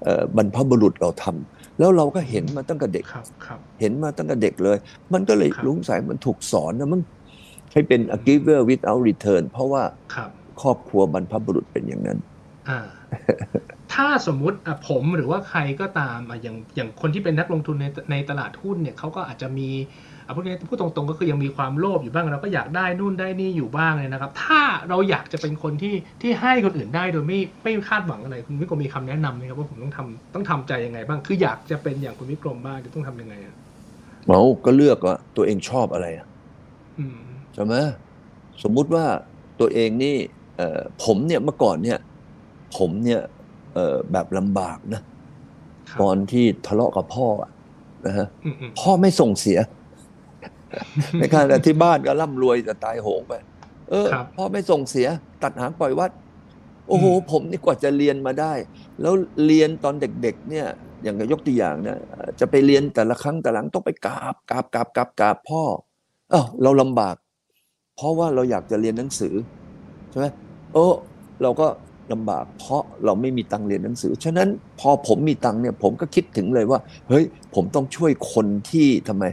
เอ่อบรรพบุรุษเราทำแล้วเราก็เห็นมาตั้งแต่เด็กครับครับเห็นมาตั้งแต่เด็กเลย มันก็เลยครับลุงสายมันถูกสอนนะมึงให้เป็น a giver without return เพราะว่าครับครอบครัวบรรพบุรุษเป็นอย่างนั้นอ่า ถ้าสมมุติอะผมหรือว่าใครก็ตามอะอย่างอย่างคนที่เป็นนักลงทุนในในตลาดหุ้นเนี่ยเขาก็อาจจะมีอะพูดง่ายๆพูดตรงๆ ก็คือยังมีความโลภอยู่บ้างเราก็อยากได้นู่นได้นี่อยู่บ้างเลยนะครับ ถ้าเราอยากจะเป็นคนที่ที่ให้คนอื่นได้โดยไม่ไม่คาดหวังอะไร คุณวิกรมมีคำแนะนำไหมครับว่าผมต้องทำต้องทำใจยังไงบ้างคืออยากจะเป็นอย่างคุณวิกรมบ้างจะต้องทำยังไงอะเราก็เลือกว่าตัวเองชอบอะไรอะอืมใช่ไหมสมมุติว่าตัวเองนี่เอ่อผมเนี่ยเมื่อก่อนเนี่ย ผมเนี่ยเอ่อแบบลำบากนะครับตอนที่ทะเลาะกับพ่ออะนะฮะอืมอืมพ่อไม่ส่งเสีย ในขณะที่บ้านก็ร่ำรวยแต่ตายโหงไปเออครับพ่อไม่ส่งเสีย ตัดหางปล่อยวัด โอ้โหอืมผมนี่กว่าจะเรียนมาได้ แล้วเรียนตอนเด็ก ๆ เนี่ย อย่างยกตัวอย่างนะจะไปเรียนแต่ละครั้งแต่ละหลังต้องไปกราบกราบกราบกราบกราบพ่อ เอ้าเราลำบาก เพราะว่าเราอยากจะเรียนหนังสือใช่ไหมโอ้เราก็ ลำบาก เพราะเราไม่มีตังค์เรียนหนังสือ ฉะนั้นพอผมมีตังค์เนี่ยผมก็คิดถึงเลยว่า เฮ้ย ผมต้องช่วยคนที่ทำไม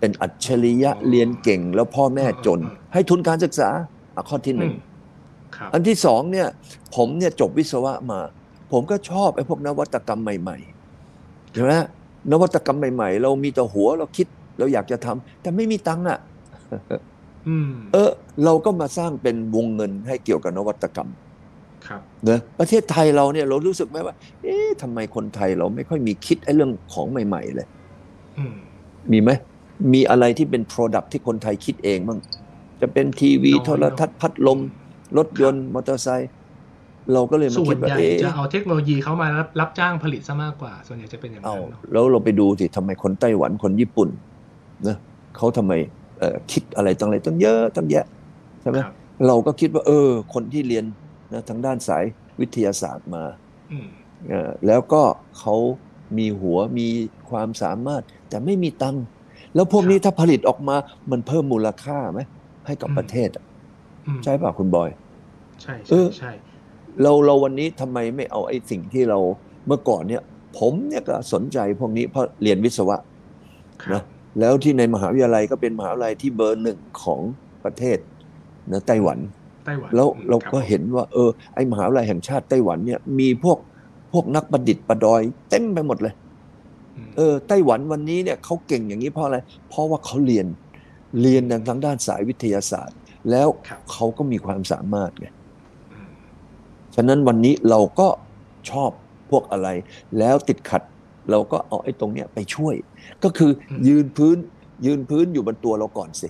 เป็นอัจฉริยะเรียนเก่งแล้วพ่อแม่จน ให้ทุนการศึกษาอะข้อที่หนึ่งอืมครับอันที่สองเนี่ย ผมเนี่ยจบวิศวะมา ผมก็ชอบไอ้พวกนวัตกรรมใหม่ๆใช่ไหมนวัตกรรมใหม่ๆ เรามีแต่หัวเราคิดเราอยากจะทำแต่ไม่มีตังค์อะอืมเออ เราก็มาสร้างเป็นวงเงินให้เกี่ยวกับนวัตกรรม ครับนะประเทศไทยเราเนี่ยเรารู้สึกไหมว่า เอ๊ะทำไมคนไทยเราไม่ค่อยมีคิดไอ้เรื่องของใหม่ ๆ เลยอืมมีไหมมีอะไรที่เป็น Product ที่คนไทยคิดเองบ้างจะเป็นทีวีน้อยโทรทัศน์พัดลม รถยนต์มอเตอร์ไซค์เราก็เลยมาส่วคินดว่าใหญ่เอ๊ะจะเอาเทคโนโลยีเข้ามารับรับจ้างผลิตซะมากกว่า ส่วนใหญ่จะเป็นอย่างเอานั้นเนอะแล้วเราไปดูสิทำไมคนไต้หวันคนญี่ปุ่นนะเขาทำไมเอ่อคิดอะไรตั้งอะไรตั้งเยอะตั้งแยะใช่ไหมครับเราก็คิดว่า เออ คนที่เรียน นะทางด้านสายวิทยาศาสตร์มาอืมเอ่อแล้วก็เขามีหัวมีความสามารถ แต่ไม่มีตังค์แล้วพวกนี้ถ้าผลิตออกมามันเพิ่มมูลค่าไหมให้กับประเทศอะอืมใช่ป่ะคุณบอย ใช่เอใช่อใช่เราเราวันนี้ทำไมไม่เอาไอ้สิ่งที่เราเมื่อก่อนเนี่ย ผมเนี่ยก็สนใจพวกนี้เพราะเรียนวิศวะครับนะแล้วที่ในมหาวิทยาลัยก็เป็นมหาวิทยาลัยที่เบอร์หนึ่งของประเทศนะไต้หวัน ไต้หวันแล้วอืมเราคบก็เห็นว่า เออไอมหาวิทยาลัยแห่งชาติไต้หวันเนี่ยมีพวกพวกนักประดิษฐ์ประดอยเต็มไปหมดเลยมเออไต้หวันวันนี้เนี่ยเขาเก่งอย่างนี้เพราะอะไร เพราะว่าเขาเรียนเรียนทางด้านสายวิทยาศาสตร์ แล้วครับเขาก็มีความสามารถไงอืมฉะนั้นวันนี้เราก็ชอบพวกอะไร แล้วติดขัดเราก็เอาไอ้ตรงเนี้ยไปช่วย ก็คืออมยืนพื้นยืนพื้นอยู่บนตัวเราก่อนสิ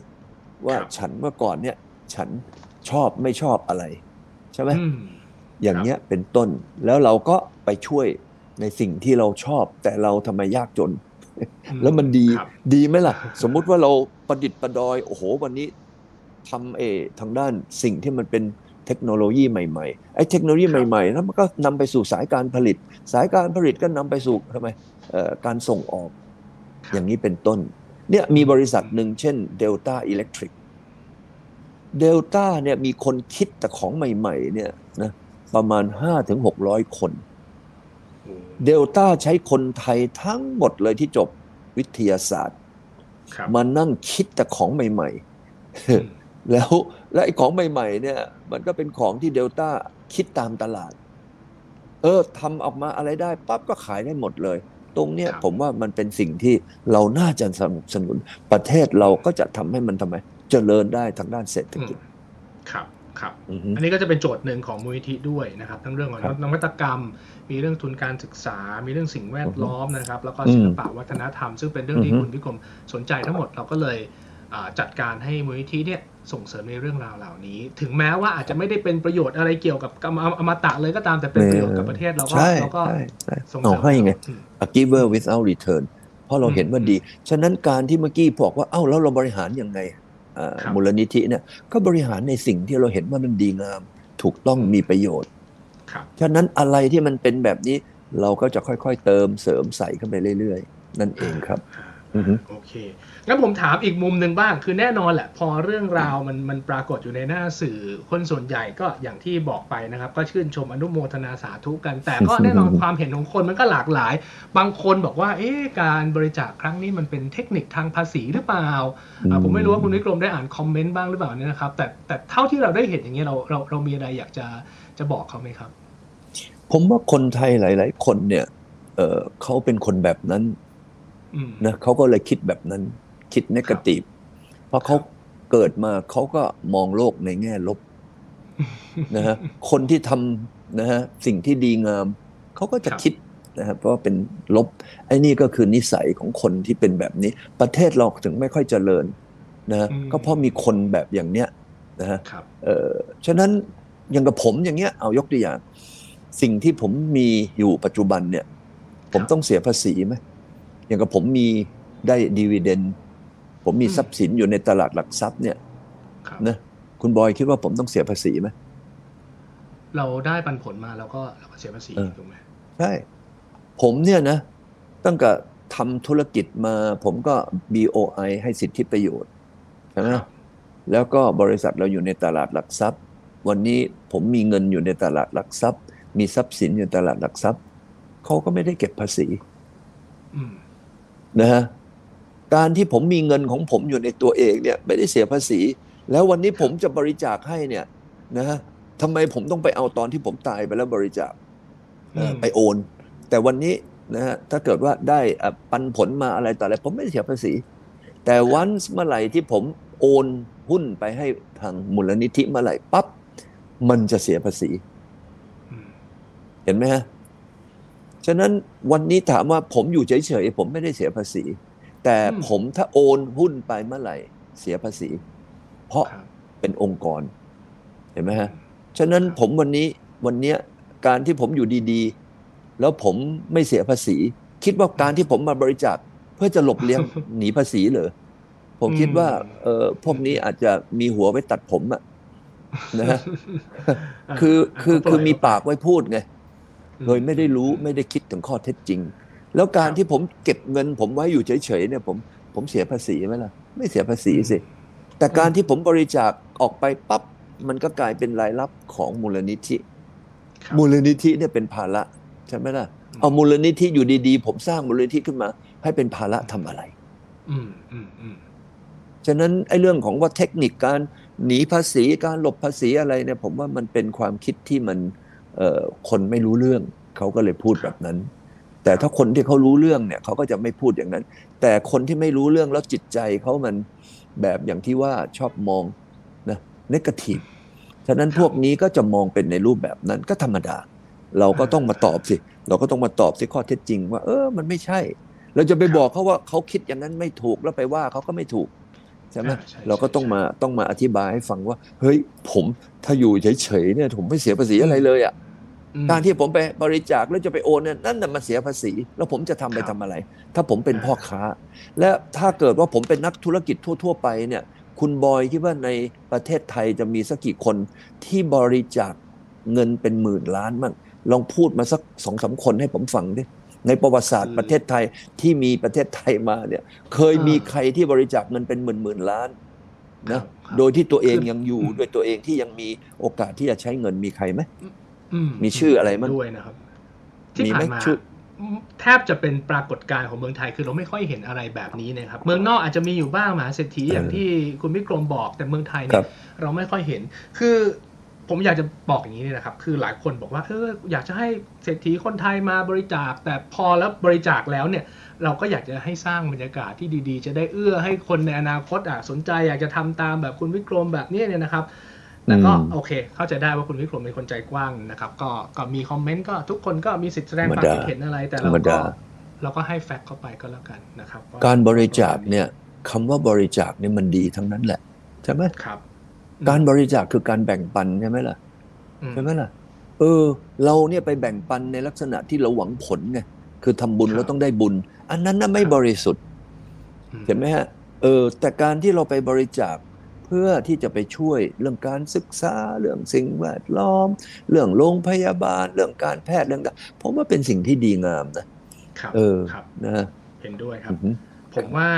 ว่าครับฉันเมื่อก่อนเนี่ย ฉัน ชอบไม่ชอบอะไร ใช่ไหมอืมอย่างเงี้ยเป็นต้นแล้วเราก็ไปช่วยในสิ่งที่เราชอบ แต่เราทำไมยากจน แล้วมันดีครับดีไหมล่ะ สมมุติว่าเราประดิษฐ์ประดอย โอ้โห วันนี้ทำเออทางด้านสิ่งที่มันเป็นเทคโนโลยีใหม่ๆไอ้เทคโนโลยีครับใหม่ๆแล้วมันก็นำไปสู่สายการผลิต สายการผลิตก็นำไปสู่ทำไมเอ่อการส่งออกครับอย่างนี้เป็นต้นเนี่ยมีบริษัทหนึ่งเช่น Delta Electric Delta เนี่ยมีคนคิดแต่ของใหม่ ๆ เนี่ยนะประมาณ5-600คนโอ้เดลต้าใช้คนไทยทั้งหมดเลยที่จบวิทยาศาสตร์ครับมานั่งคิดแต่ของใหม่อืมๆแล้วแล้วไอ้ของใหม่ ๆ เนี่ย มันก็เป็นของที่เดลต้าคิดตามตลาด เออทำออกมาอะไรได้ปั๊บก็ขายได้หมดเลย ตรงเนี้ยครับผมว่ามันเป็นสิ่งที่เราน่าจะสนับสนุนประเทศเราก็จะทำให้มันทำไม เจริญได้ทางด้านเศรษฐอืกิจมครับครับอือฮึอันนี้ก็จะเป็นโจทย์หนึ่งของมูลนิธิด้วยนะครับ ทั้งเรื่องของครับนวัตกรรม มีเรื่องทุนการศึกษา มีเรื่องสิ่งแวดล้อมนะครับ แล้วก็อืมศิลปะวัฒนธรรม ซึ่งเป็นเรื่องที่อือฮึคุณพิกรมสนใจทั้งหมดเราก็เลยอ่าจัดการให้มูลนิธิเนี่ยส่งเสริมในเรื่องราวเหล่านี้ ถึงแม้ว่าอาจจะไม่ได้เป็นประโยชน์อะไรเกี่ยวกับกรรมอมตะเลยก็ตามแต่เป็นประโยชน์กับประเทศเราก็ใช่เราก็ใช่ใช่ส่งเสเอาริมให้ไงอืม a giver without return เพราะเราเห็นว่าดี ฉะนั้นการที่เมื่อกี้บอกว่าเอ้าแล้วเราบริหารยังไงอ่าครับ มูลนิธิเนี่ยก็บริหารในสิ่งที่เราเห็นว่ามันดีงาม ถูกต้องมีประโยชน์ครับฉะนั้นอะไรที่มันเป็นแบบนี้เราก็จะค่อยๆ เติมเสริมใส่เข้าไปเรื่อยๆ นั่นเองครับอือฮึโอเค งั้นผมถามอีกมุมหนึ่งบ้าง คือแน่นอนแหละ พอเรื่องราวมันมันปรากฏอยู่ในหน้าสื่อคนส่วนใหญ่ก็อย่างที่บอกไปนะครับ ก็ชื่นชมอนุโมทนาสาธุกัน แต่ก็แน่นอนความเห็นของคนมันก็หลากหลาย บางคนบอกว่า เอ๊ะการบริจาคครั้งนี้มันเป็นเทคนิคทางภาษีหรือเปล่าอ่าผมไม่รู้ว่าคุณวิกรมได้อ่านคอมเมนต์บ้างหรือเปล่าเนี่ยนะครับ แต่แต่เท่าที่เราได้เห็นอย่างเงี้ยเราเราเรามีอะไรอยากจะจะบอกเขาไหมครับ ผมว่าคนไทยหลาย ๆ คนเนี่ย เออเขาเป็นคนแบบนั้นอืมนะเขาก็เลยคิดแบบนั้น คิดนกาทีฟเพราะเขาเกิดมาเขาก็มองโลกในแง่ลบนะฮะคนที่ทำนะฮะสิ่งที่ดีงามเขาก็จะครับคิดนะฮะเพราะว่าเป็นลบไอ้นี่ก็คือนิสัยของคนที่เป็นแบบนี้ ประเทศเราถึงไม่ค่อยเจริญนะฮะอืมก็เพราะมีคนแบบอย่างเนี้ยนะฮะครับเอ่อฉะนั้นอย่างกับผมอย่างเงี้ยเอายกตัวอย่าง สิ่งที่ผมมีอยู่ปัจจุบันเนี่ย ผมต้องเสียภาษีไหมอย่างกับผมมีได้ดีเวเดน ผมมีอืมทรัพย์สินอยู่ในตลาดหลักทรัพย์เนี่ยครับนะคุณบอยคิดว่าผมต้องเสียภาษีไหมเราได้ปันผลมาเราก็เราก็เสียภาษีเออถูกไหมใช่ผมเนี่ยนะ ตั้งแต่ทำธุรกิจมาผมก็ BOI ให้สิทธิประโยชน์ใช่ไหมครับแล้วก็บริษัทเราอยู่ในตลาดหลักทรัพย์ วันนี้ผมมีเงินอยู่ในตลาดหลักทรัพย์ มีทรัพย์สินอยู่ในตลาดหลักทรัพย์เขาก็ไม่ได้เก็บภาษีอืมนะฮะ การที่ผมมีเงินของผมอยู่ในตัวเองเนี่ยไม่ได้เสียภาษี แล้ววันนี้ผมจะบริจาคให้เนี่ยนะฮะทำไมผมต้องไปเอาตอนที่ผมตายไปแล้วบริจาคเอ่ออืมไปโอน แต่วันนี้นะฮะถ้าเกิดว่าได้อะปันผลมาอะไรต่ออะไรผมไม่ได้เสียภาษี แต่วันเมื่อไหร่ที่ผมโอนหุ้นไปให้ทางมูลนิธิเมื่อไหร่ปั๊บมันจะเสียภาษีห็นไหมฮะ ฉะนั้นวันนี้ถามว่าผมอยู่เฉยๆผมไม่ได้เสียภาษี แต่ผมถ้าโอนหุ้นไปเมื่อไหร่ เสียภาษี เพราะเป็นองค์กร เห็นไหมฮะ ฉะนั้นผมวันนี้วันนี้การที่ผมอยู่ดีๆ แล้วผมไม่เสียภาษี คิดว่าการที่ผมมาบริจาคเพื่อจะหลบเลี่ยงหนีภาษีเหรอผมคิดว่าเออพวกนี้อาจจะมีหัวไว้ตัดผมอะนะฮะคือคือคือมีปากไว้พูดไงโดยไม่ได้รู้ไม่ได้คิดถึงข้อเท็จจริง แล้วการที่ผมเก็บเงิน ผมไว้อยู่เฉยๆเนี่ยผมผมเสียภาษีไหมล่ะ ไม่เสียภาษีสิ แต่การที่ผมบริจาคออกไปปั๊บมันก็กลายเป็นรายรับของมูลนิธิ มูลนิธิเนี่ยเป็นภาระใช่ไหมล่ะเอามูลนิธิอยู่ดีๆ ผมสร้างมูลนิธิขึ้นมา ให้เป็นภาระทำอะไร อืมอืมอืมฉะนั้นไอ้เรื่องของว่าเทคนิคการหนีภาษีการหลบภาษีอะไรเนี่ย ผมว่ามันเป็นความคิดที่มันคนไม่รู้เรื่อง เขาก็เลยพูดแบบนั้น แต่ถ้าคนที่เขารู้เรื่องเนี่ยเขาก็จะไม่พูดอย่างนั้น แต่คนที่ไม่รู้เรื่องแล้วจิตใจเขามันแบบอย่างที่ว่าชอบมองนะนกาทีฟฉะนั้นพวกนี้ก็จะมองเป็นในรูปแบบนั้นก็ธรรมดา เราก็ต้องมาตอบสิ เราก็ต้องมาตอบสิข้อเท็จจริง ว่า เออมันไม่ใช่ เราจะไปบอกเขาว่าเขาคิดอย่างนั้นไม่ถูกแล้วไปว่าเขาก็ไม่ถูกใช่ไหมเราก็ต้องมาต้องมาอธิบายให้ฟังว่า เฮ้ยผมถ้าอยู่เฉยๆเนี่ยผมไม่เสียภาษีอะไรเลยอะ การที่ผมไปบริจาคแล้วจะไปโอนเนี่ยนั่นน่ะมันเสียภาษี แล้วผมจะทำไปทำอะไร ถ้าผมเป็นพ่อค้า และถ้าเกิดว่าผมเป็นนักธุรกิจทั่ว ๆ ไปเนี่ยคุณบอยคิดว่าในประเทศไทยจะมีสักกี่คนที่บริจาคเงินเป็นหมื่นล้านมั่งลองพูดมาสักสองสาคนให้ผมฟังดิในประวัติศาสตร์ประเทศไทยที่มีประเทศไทยมาเนี่ยเคยมีใครที่บริจาคเงินเป็นหมื่นหมื่นล้านนะโดยที่ตัวเองยังอยู่ด้วยตัวเองที่ยังมีโอกาสที่จะใช้เงินมีใครไหม มีชื่ออะไรมั้ยด้วยนะครับ ที่ผ่านมาแทบจะเป็นปรากฏการณ์ของเมืองไทยคือเราไม่ค่อยเห็นอะไรแบบนี้นะครับ เมืองนอกอาจจะมีอยู่บ้างมหาเศรษฐีอย่างที่คุณวิกรมบอกแต่เมืองไทยเนี่ยเราไม่ค่อยเห็น คือผมอยากจะบอกอย่างนี้นี่นะครับ คือหลายคนบอกว่าเอออยากจะให้เศรษฐีคนไทยมาบริจาค แต่พอแล้วบริจาคแล้วเนี่ย เราก็อยากจะให้สร้างบรรยากาศที่ดี ๆ จะได้เอื้อให้คนในอนาคตอะสนใจอยากจะทำตามแบบคุณวิกรมแบบนี้เนี่ยนะครับ แต่ก็โอเค เข้าใจได้ว่าคุณวิกรมเป็นคนใจกว้างนะครับก็ก็มีคอมเมนต์ก็ทุกคนก็มีสิทธิ์แสดงความคิดเห็นอะไรแต่เราก็เราก็ให้แฟกต์เข้าไปก็แล้วกันนะครับการบริจาคเนี่ยคำว่าบริจาคเนี่ยมันดีทั้งนั้นแหละใช่ไหมครับ การบริจาคคือการแบ่งปันใช่ไหมล่ะใช่ไหมล่ะ เออ เราเนี่ยไปแบ่งปันในลักษณะที่เราหวังผลไงคือทำบุญเราต้องได้บุญ อันนั้นน่ะไม่บริสุทธิ์เห็นไหมฮะเออแต่การที่เราไปบริจาคเพื่อที่จะไปช่วยเรื่องการศึกษาเรื่องสิ่งแวดล้อม เรื่องโรงพยาบาล เรื่องการแพทย์เรื่องผมว่าเป็นสิ่งที่ดีงามนะเออนะเห็นด้วยครับ ผมว่า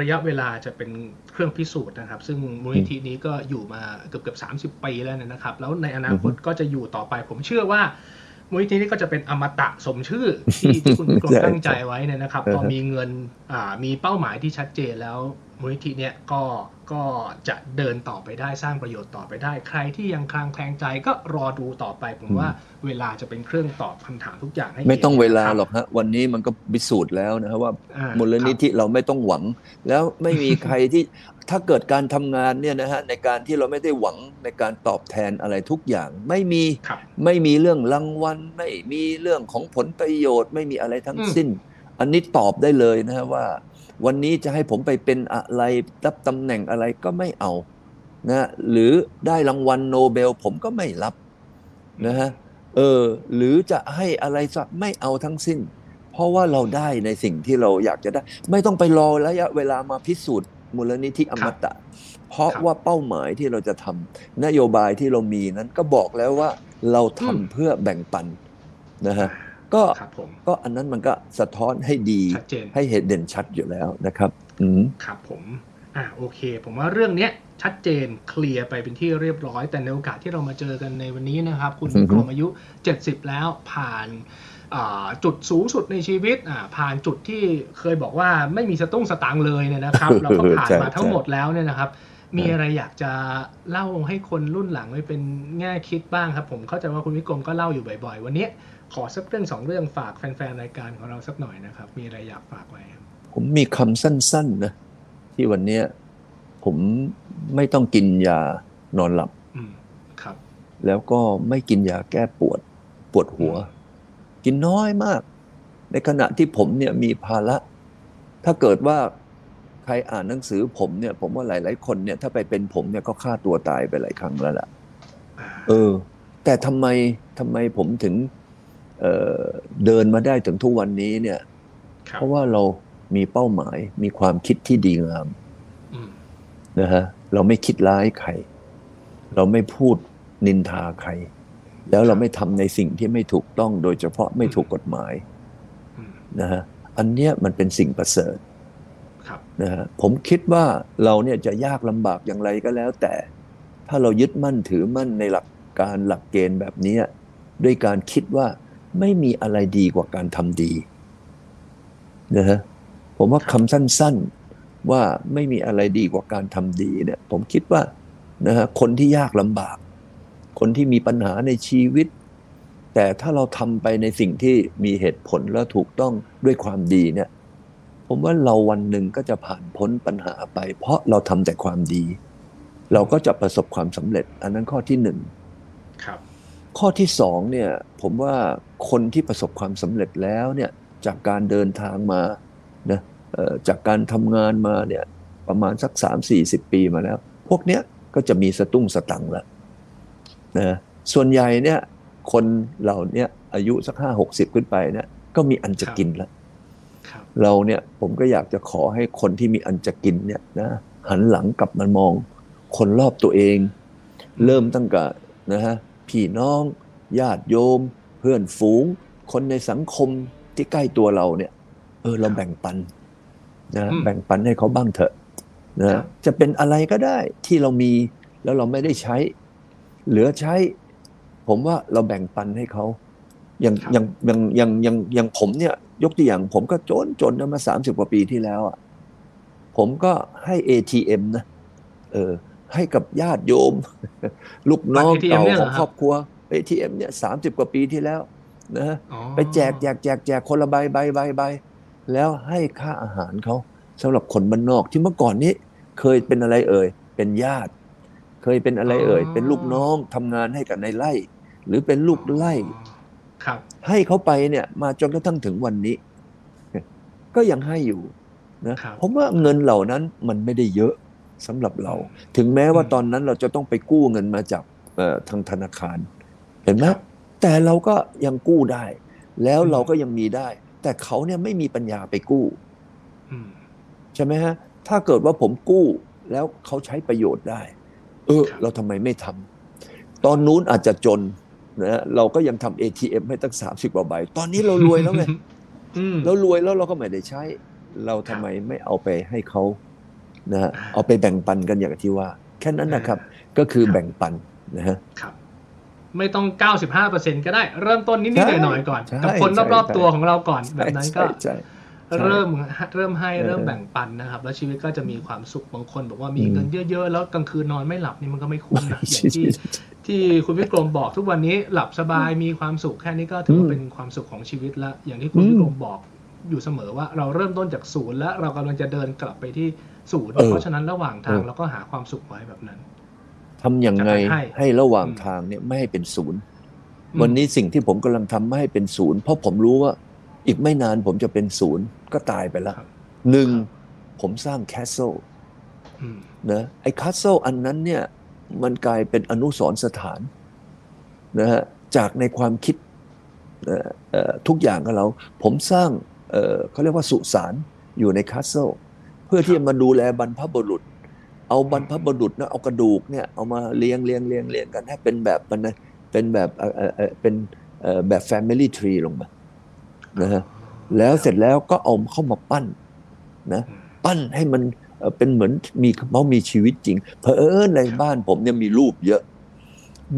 ระยะเวลาจะเป็นเครื่องพิสูจน์นะครับ ซึ่งมูลนิธินี้ก็อยู่มาเกือบเกือบสามสิบปีแล้วนะครับ แล้วในอนาคตก็จะอยู่ต่อไป ผมเชื่อว่ามูลนิธินี้ก็จะเป็นอมตะสมชื่อที่ที่คุณกรมตั้งใจไว้เนี่ยนะครับ พอมีเงินมีเป้าหมายที่ชัดเจนแล้ว มูลนิธิเนี่ยก็ก็จะเดินต่อไปได้สร้างประโยชน์ต่อไปได้ ใครที่ยังคลางแคลงใจก็รอดูต่อไป ผมว่าเวลาจะเป็นเครื่องตอบคำถามทุกอย่างให้ไม่ต้องเวลาหรอกฮะวันนี้มันก็พิสูจน์แล้วนะครับว่ามูลนิธิเราไม่ต้องหวัง แล้วไม่มีใครที่ถ้าเกิดการทำงานเนี่ยนะฮะในการที่เราไม่ได้หวังในการตอบแทนอะไรทุกอย่าง ไม่มีไม่มีเรื่องรางวัลไม่มีเรื่องของผลประโยชน์ ไม่มีอะไรทั้งสิ้น อันนี้ตอบได้เลยนะฮะว่า วันนี้จะให้ผมไปเป็นอะไรรับตำแหน่งอะไรก็ไม่เอานะหรือได้รางวัลโนเบลผมก็ไม่รับนะฮะเออหรือจะให้อะไรสักไม่เอาทั้งสิ้น เพราะว่าเราได้ในสิ่งที่เราอยากจะได้ ไม่ต้องไปรอระยะเวลามาพิสูจน์มูลนิธิอมตะ เพราะว่าเป้าหมายที่เราจะทำนโยบายที่เรามีนั้นก็บอกแล้วว่าเราทำเพื่อแบ่งปันนะฮะ ก็ก็อันนั้นมันก็สะท้อนให้ดีให้เห็นเด่นชัดอยู่แล้วนะครับ อืมครับผมอ่าโอเค ผมว่าเรื่องเนี้ยชัดเจนเคลียร์ไปเป็นที่เรียบร้อย แต่ในโอกาสที่เรามาเจอกันในวันนี้นะครับ คุณกรมอายุ 70 แล้วผ่านจุดสูงสุดในชีวิตผ่านจุดที่เคยบอกว่าไม่มีสตุ้งสตางค์เลยเนี่ยนะครับ เราก็ผ่านมาทั้งหมดแล้วเนี่ยนะครับ มีอะไรอยากจะเล่าให้คนรุ่นหลังไว้เป็นแง่คิดบ้างครับ ผมเข้าใจว่าคุณวิกรมก็เล่าอยู่บ่อยๆ วันนี้ ขอสักเรื่องสองเรื่องฝากแฟนๆรายการของเราสักหน่อยนะครับ มีอะไรอยากฝากไว้ผมมีคำสั้นๆนะที่วันนี้ผมไม่ต้องกินยานอนหลับครับ แล้วก็ไม่กินยาแก้ปวด ปวดหัว กินน้อยมาก ในขณะที่ผมเนี่ยมีภาระ ถ้าเกิดว่าใครอ่านหนังสือผมเนี่ย ผมว่าหลาย ๆ คนเนี่ยถ้าไปเป็นผมเนี่ยก็ฆ่าตัวตายไปหลายครั้งแล้วล่ะอ่าเออ แต่ทำไมทำไมผมถึง เอ่อเดินมาได้ถึงทุกวันนี้เนี่ยครับเพราะว่าเรามีเป้าหมายมีความคิดที่ดีงามอืมนะฮะเราไม่คิดร้ายใคร เราไม่พูดนินทาใคร แล้วเราไม่ทำในสิ่งที่ไม่ถูกต้องโดยเฉพาะไม่ถูกกฎหมายอืมนะฮะอันเนี้ยมันเป็นสิ่งประเสริฐครับนะฮะผมคิดว่าเราเนี่ยจะยากลำบากอย่างไรก็แล้ว แต่ถ้าเรายึดมั่นถือมั่นในหลักการหลักเกณฑ์แบบเนี้ยด้วยการคิดว่า ไม่มีอะไรดีกว่าการทำดีนะฮะผมว่าคำสั้นๆว่าไม่มีอะไรดีกว่าการทำดีเนี่ย ผมคิดว่านะฮะคนที่ยากลำบาก คนที่มีปัญหาในชีวิต แต่ถ้าเราทำไปในสิ่งที่มีเหตุผลและถูกต้องด้วยความดีเนี่ย ผมว่าเราวันหนึ่งก็จะผ่านพ้นปัญหาไป เพราะเราทำแต่ความดี เราก็จะประสบความสำเร็จ อันนั้นข้อที่หนึ่งครับ ข้อที่สองเนี่ยผมว่าคนที่ประสบความสำเร็จแล้วเนี่ยจากการเดินทางมานะเอ่อจากการทำงานมาเนี่ยประมาณสัก 3 4 0 ปีมาแล้ว พวกเนี้ยก็จะมีสตุ้งสตังค์แล้วนะส่วนใหญ่เนี่ยคนเหล่าเนี้ยอายุสักห้าหกสิบขึ้นไปเนี่ยก็มีอันจะกินแล้วครับเราเนี่ยผมก็อยากจะขอให้คนที่มีอันจะกินเนี่ยนะหันหลังกลับมามอง คนรอบตัวเอง เริ่มตั้งแต่นะฮะ พี่น้องญาติโยม เพื่อนฝูง คนในสังคมที่ใกล้ตัวเราเนี่ย เออเราแบ่งปันนะอืมแบ่งปันให้เขาบ้างเถอะนะจะเป็นอะไรก็ได้ที่เรามีแล้วเราไม่ได้ใช้ เหลือใช้ ผมว่าเราแบ่งปันให้เขาอย่างครับอย่างอย่างอย่างอย่างอย่างผมเนี่ย ยกตัวอย่าง ผมก็จนจนนะมาสามสิบกว่าปีที่แล้วอะผมก็ให้ ATM นะเออ ให้กับญาติโยม ลูกน้องบัตร ATM เก่าเนี่ยเหขรอองครับครอบครัว ATM เนี่ยสามสิบกว่าปีที่แล้วนะอ๋อไปแจกแจกแจกแจกคนละใบใบใบใบแล้วให้ค่าอาหารเขาสำหรับคนบ้านนอกที่เมื่อก่อนนี้ เคยเป็นอะไรเอ่ย เป็นญาติ เคยเป็นอะไรเอ่ย เป็นลูกน้องทำงานให้กับในไร่ หรือเป็นลูกไร่ครับ ให้เขาไปเนี่ยมาจนกระทั่งถึงวันนี้ ก็ยังให้อยู่นะครับผมว่าเงินเหล่านั้นมันไม่ได้เยอะ สำหรับเรา ถึงแม้ว่าอืมตอนนั้นเราจะต้องไปกู้เงินมาจากเอ่อทางธนาคาร เห็นไหมครับแต่เราก็ยังกู้ได้ แล้วอืมเราก็ยังมีได้ แต่เขาเนี่ยไม่มีปัญญาไปกู้อืมใช่ไหมฮะ ถ้าเกิดว่าผมกู้แล้วเขาใช้ประโยชน์ได้ เออครับเราทำไมไม่ทำตอนนู้นอาจจะจนนะเราก็ยังทำ ATM ให้ตั้งสามสิบกว่าใบ ตอนนี้เรารวยแล้วไงอืมเรารวยแล้วเราก็ไม่ได้ใช้ เราทำไมไม่เอาไปให้เขา นะฮะอ่าเอาไปแบ่งปันกันอย่างที่ว่า แค่นั้นนะครับ ก็คือแบ่งปันนะฮะครับไม่ต้อง 95%ก็ได้ เริ่มต้นนิดใช่ๆหน่อยๆก่อนใช่กับคนใช่รอบใช่ๆตัวของเราก่อนแบบนั้นก็ใช่ใช่ใช่เริ่มเริ่มให้เออเริ่มแบ่งปันนะครับ แล้วชีวิตก็จะมีความสุขบางคนบอกว่ามีอืมเงินเยอะๆ แล้วกลางคืนนอนไม่หลับนี่มันก็ไม่คุ้มนะอใช่ย่างที่ใช่ที่คุณวิกรมบอกทุกวันนี้หลับสบายมีความสุขแค่นี้ก็ถือว่าอืมเป็นความสุขของชีวิตแล้วอย่างที่คุณอืมวิกรมบอกอยู่เสมอว่าเราเริ่มต้นจากศูนย์และเรากำลังจะเดินกลับไปที่ ศูนย์เออเพราะฉะนั้นระหว่างทางเออเราก็หาความสุขไว้แบบนั้นทำอย่างไงจะให้ให้ระหว่างอืมทางเนี่ยไม่ให้เป็นศูนย์อืมวันนี้สิ่งที่ผมกำลังทำไม่ให้เป็นศูนย์เพราะผมรู้ว่า อีกไม่นานผมจะเป็นศูนย์ก็ตายไปแล้วครับหนึ่งครับผมสร้าง castle อืมนะไอ้ castle อันนั้นเนี่ยมันกลายเป็นอนุสรณ์สถานนะฮะจากในความคิดเอ่อเอ่อทุกอย่างกับเรา ผมสร้างเอ่อเขาเรียกว่าสุสานอยู่ในแคสเซิล เพื่อที่จะมาดูแลบรรพบุรุษ เอาบรรพบุรุษนะเอากระดูกเนี่ยเอามาเรียงเรียงเรียงเรียงกันให้เป็นแบบมันนะเป็นแบบเอ่อเอ่อเอ่อเป็นเอ่อแบบ Family Tree ลงมานะฮะแล้วเสร็จแล้วก็เอาเข้ามาปั้นนะอืมปั้นให้มันเอ่อเป็นเหมือนมีเขามีชีวิตจริง เพอเออในบ้านผมเนี่ยมีรูปเยอะ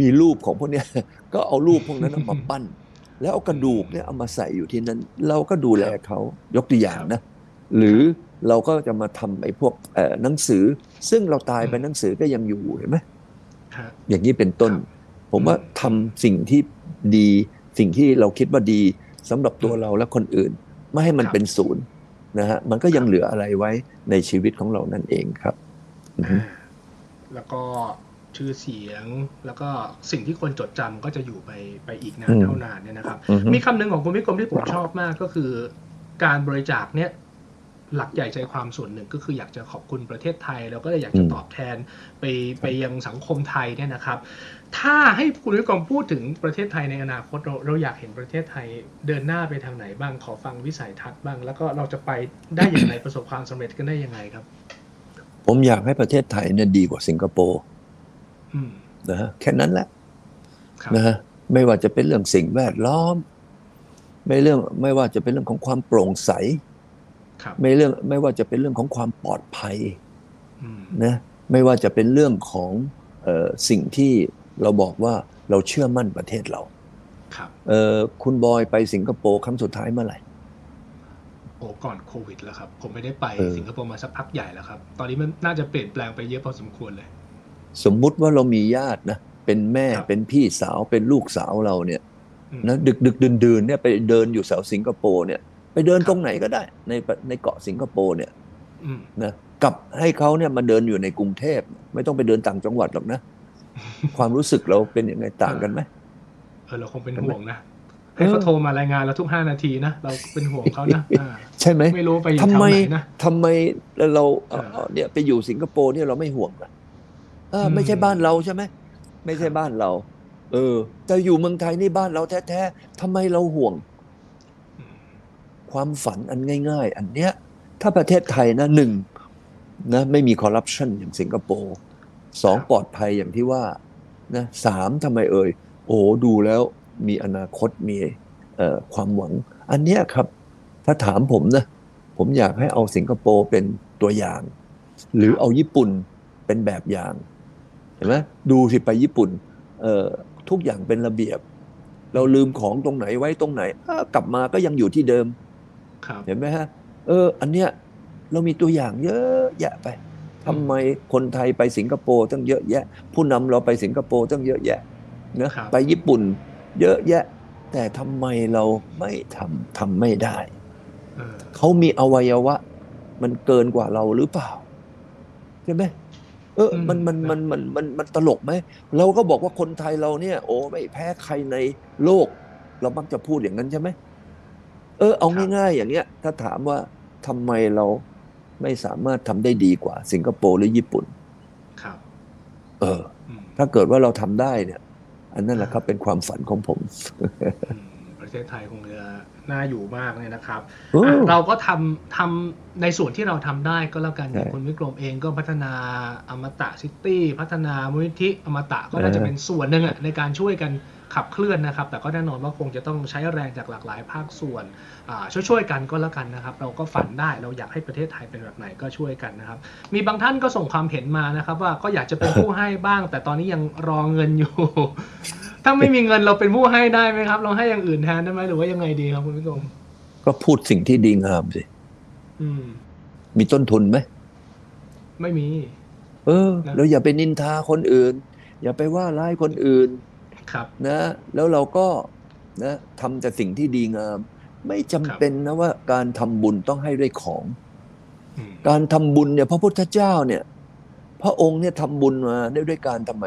มีรูปของพวกเนี้ยก็เอารูปพวกนั้นเอามาปั้น แล้วเอากระดูกเนี่ยเอามาใส่อยู่ที่นั้น เราก็ดูแลเขายกตัวอย่างนะ หรือ เราก็จะมาทำไอ้พวกเอ่อหนังสือ ซึ่งเราตายไปอืมหนังสือก็ยังอยู่เห็นไหมฮะอย่างนี้เป็นต้นครับผมว่าอืมทำสิ่งที่ดี สิ่งที่เราคิดว่าดีสำหรับตัวอืมเราและคนอื่น ไม่ให้มันครับเป็นศูนย์นะฮะมันก็ยังเหลืออะไรไว้ในชีวิตของเรานั่นเองครับอือฮึอ่าแล้วก็ชื่อเสียงแล้วก็สิ่งที่คนจดจำก็จะอยู่ไปไปอีกนานอืมเท่านานเนี่ยนะครับอือฮึมีคำหนึ่งของคุณวิกรมที่ผมชอบมากก็คือ การบริจาคเนี่ย หลักใหญ่ใจความส่วนหนึ่งก็คืออยากจะขอบคุณประเทศไทย แล้วก็อยากจะตอบแทนไปไปยังสังคมไทยเนี่ยนะครับ ถ้าให้คุณวิกรมพูดถึงประเทศไทยในอนาคตเราเราอยากเห็นประเทศไทยเดินหน้าไปทางไหนบ้างขอฟังวิสัยทัศน์บ้าง แล้วก็เราจะไปได้อย่างไรประสบความสำเร็จกันได้ยังไงครับ ผมอยากให้ประเทศไทยเนี่ยดีกว่าสิงคโปร์อืมนะฮะแค่นั้นแหละครับนะฮะไม่ว่าจะเป็นเรื่องสิ่งแวดล้อม ไม่เรื่องไม่ว่าจะเป็นเรื่องของความโปร่งใสครับ ไม่เรื่องไม่ว่าจะเป็นเรื่องของความปลอดภัยอืมนะไม่ว่าจะเป็นเรื่องของเออสิ่งที่เราบอกว่าเราเชื่อมั่นประเทศเราครับเออคุณบอยไปสิงคโปร์ครั้งสุดท้ายเมื่อไหร่โอ้ก่อนโควิดแล้วครับ ผมไม่ได้ไปเออสิงคโปร์มาสักพักใหญ่แล้วครับ ตอนนี้มันน่าจะเปลี่ยนแปลงไปเยอะพอสมควรเลย สมมุติว่าเรามีญาตินะเป็นแม่ครับเป็นพี่สาวเป็นลูกสาวเราเนี่ยอืมนะดึกดึกดื่นดื่นๆเนี่ยไปเดินอยู่แถวสิงคโปร์เนี่ย ไปเดินครับตรงไหนก็ได้ ในในเกาะสิงคโปร์เนี่ยอืมนะกับให้เขาเนี่ยมาเดินอยู่ในกรุงเทพ ไม่ต้องไปเดินต่างจังหวัดหรอกนะ ความรู้สึกเราเป็นยังไงต่างกันไหมเออเราคงเป็นห่วงนะให้เขาโทรมารายงานเราทุกห้านาทีนะเราเป็นห่วงเขานะอ่าใช่ไหมไม่รู้ไปอยู่ทำแถวไมไหนนะทำไมเราเอ่อเออเนี่ยไปอยู่สิงคโปร์เนี่ยเราไม่ห่วงนะเอออมไม่ใช่บ้านเราใช่ไหมไม่ใช่บ้านเรา เออ แต่อยู่เมืองไทยนี่บ้านเราแท้ๆทำไมเราห่วงอืม ความฝันอันง่าย ๆ อันเนี้ยถ้าประเทศไทยนะหนึ่งนะไม่มีคอร์รัปชันอย่างสิงคโปร์สองปลอดภัยอย่างที่ว่านะสามทำไมเอ่ย โอ้ดูแล้วมีอนาคตมีเอ่อความหวัง อันเนี้ยครับ ถ้าถามผมนะ ผมอยากให้เอาสิงคโปร์เป็นตัวอย่าง หรือเอาญี่ปุ่นเป็นแบบอย่างเห็นไหมดูสิไปญี่ปุ่นเอ่อทุกอย่างเป็นระเบียบ เราลืมของตรงไหนไว้ตรงไหนอ้าวกลับมาก็ยังอยู่ที่เดิมครับ เห็นไหมฮะเออ อันเนี้ยเรามีตัวอย่างเยอะแยะไปทำไมคนไทยไปสิงคโปร์ตั้งเยอะแยะ ผู้นำเราไปสิงคโปร์ตั้งเยอะแยะนะครับไปญี่ปุ่น เยอะแยะ แต่ทำไมเราไม่ทำทำไม่ได้เออเขามีอวัยวะ มันเกินกว่าเราหรือเปล่าใช่ไหมเออมันมันมันมันมันมันตลกไหมเราก็บอกว่าคนไทยเราเนี่ย โอ้ไม่แพ้ใครในโลก เรามักจะพูดอย่างนั้นใช่ไหม เออเอาง่ายๆ อย่างเงี้ย ถ้าถามว่าทำไมเราไม่สามารถทำได้ดีกว่า สิงคโปร์หรือญี่ปุ่น ครับ เอออืมถ้าเกิดว่าเราทำได้เนี่ย อันนั้นแหละครับเป็นความฝันของผมอืมประเทศไทยคงจะน่าอยู่มากเลยนะครับเอออะเราก็ทำทำในส่วนที่เราทำได้ก็แล้วกันใช่อย่างคุณวิกรมเองก็พัฒนาอมตะซิตี้ พัฒนามูลนิธิอมตะก็น่าจะเออเป็นส่วนหนึ่งอะในการช่วยกัน ขับเคลื่อนนะครับ แต่ก็แน่นอนว่าคงจะต้องใช้แรงจากหลากหลายภาคส่วนอ่าช่วยๆกันก็แล้วกันนะครับ เราก็ฝันได้เราอยากให้ประเทศไทยเป็นแบบไหนก็ช่วยกันนะครับ มีบางท่านก็ส่งความเห็นมานะครับ ว่าก็อยากจะเป็นผู้ให้บ้าง แต่ตอนนี้ยังรอเงินอยู่ ถ้าไม่มีเงินเราเป็นผู้ให้ได้ไหมครับ เราให้อย่างอื่นแทนได้ไหมหรือว่ายังไงดีครับคุณวิกรมก็พูดสิ่งที่ดีงามสิอืมมีต้นทุนไหมไม่มี เออนะเราอย่าไปนินทาคนอื่น อย่าไปว่าร้ายคนอื่นครับ นะแล้วเราก็นะทำแต่สิ่งที่ดีงาม ไม่จำเป็นนะว่าการทำบุญต้องให้ด้วยของอืมการทำบุญเนี่ยพระพุทธเจ้าเนี่ย พระองค์เนี่ยทำบุญมาได้ด้วยการทำไม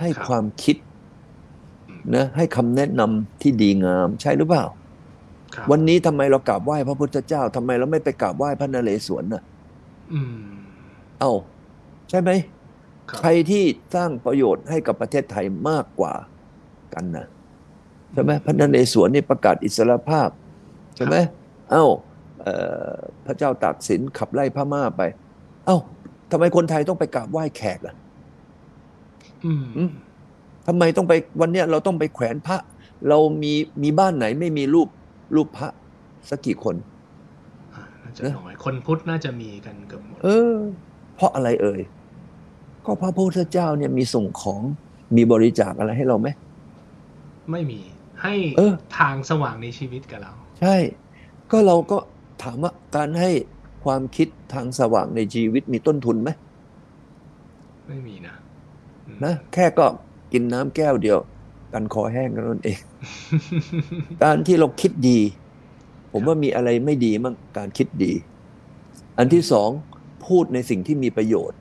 ให้ความคิดนะให้คำแนะนำที่ดีงามใช่หรือเปล่าครับวันนี้ทำไมเรากราบไหว้พระพุทธเจ้าทำไมเราไม่ไปกราบไหว้พระนเรศวรน่ะอืมเอ้าใช่ไหมครับใครที่สร้างประโยชน์ให้กับประเทศไทยมากกว่า กันนะใช่ไหมพระนเรศวรนี่ประกาศอิสรภาพใช่ไหมเอ้าเอ่อพระเจ้าตากสินขับไล่พม่าไป เอ้าทำไมคนไทยต้องไปกราบไหว้แขกอะอืมอืมทำไมต้องไปวันเนี้ยเราต้องไปแขวนพระ เรามีมีบ้านไหนไม่มีรูปรูปพระสักกี่คนอ่าน่าจะนะน้อยคนพุทธน่าจะมีกันเกือบหมดเออ เพราะอะไรเอ่ยก็พระพุทธเจ้าเนี่ยมีส่งของมีบริจาคอะไรให้เราไหม ไม่มีให้เออทางสว่างในชีวิตกับเรา ใช่ ก็เราก็ถามว่าการให้ความคิดทางสว่างในชีวิตมีต้นทุนไหมไม่มีนะอืมนะแค่ก็กินน้ำแก้วเดียว กันคอแห้งกันนั่นเอง การที่เราคิดดี ผมว่ามีอะไรไม่ดีมั่งการคิดดี อันที่สองพูดในสิ่งที่มีประโยชน์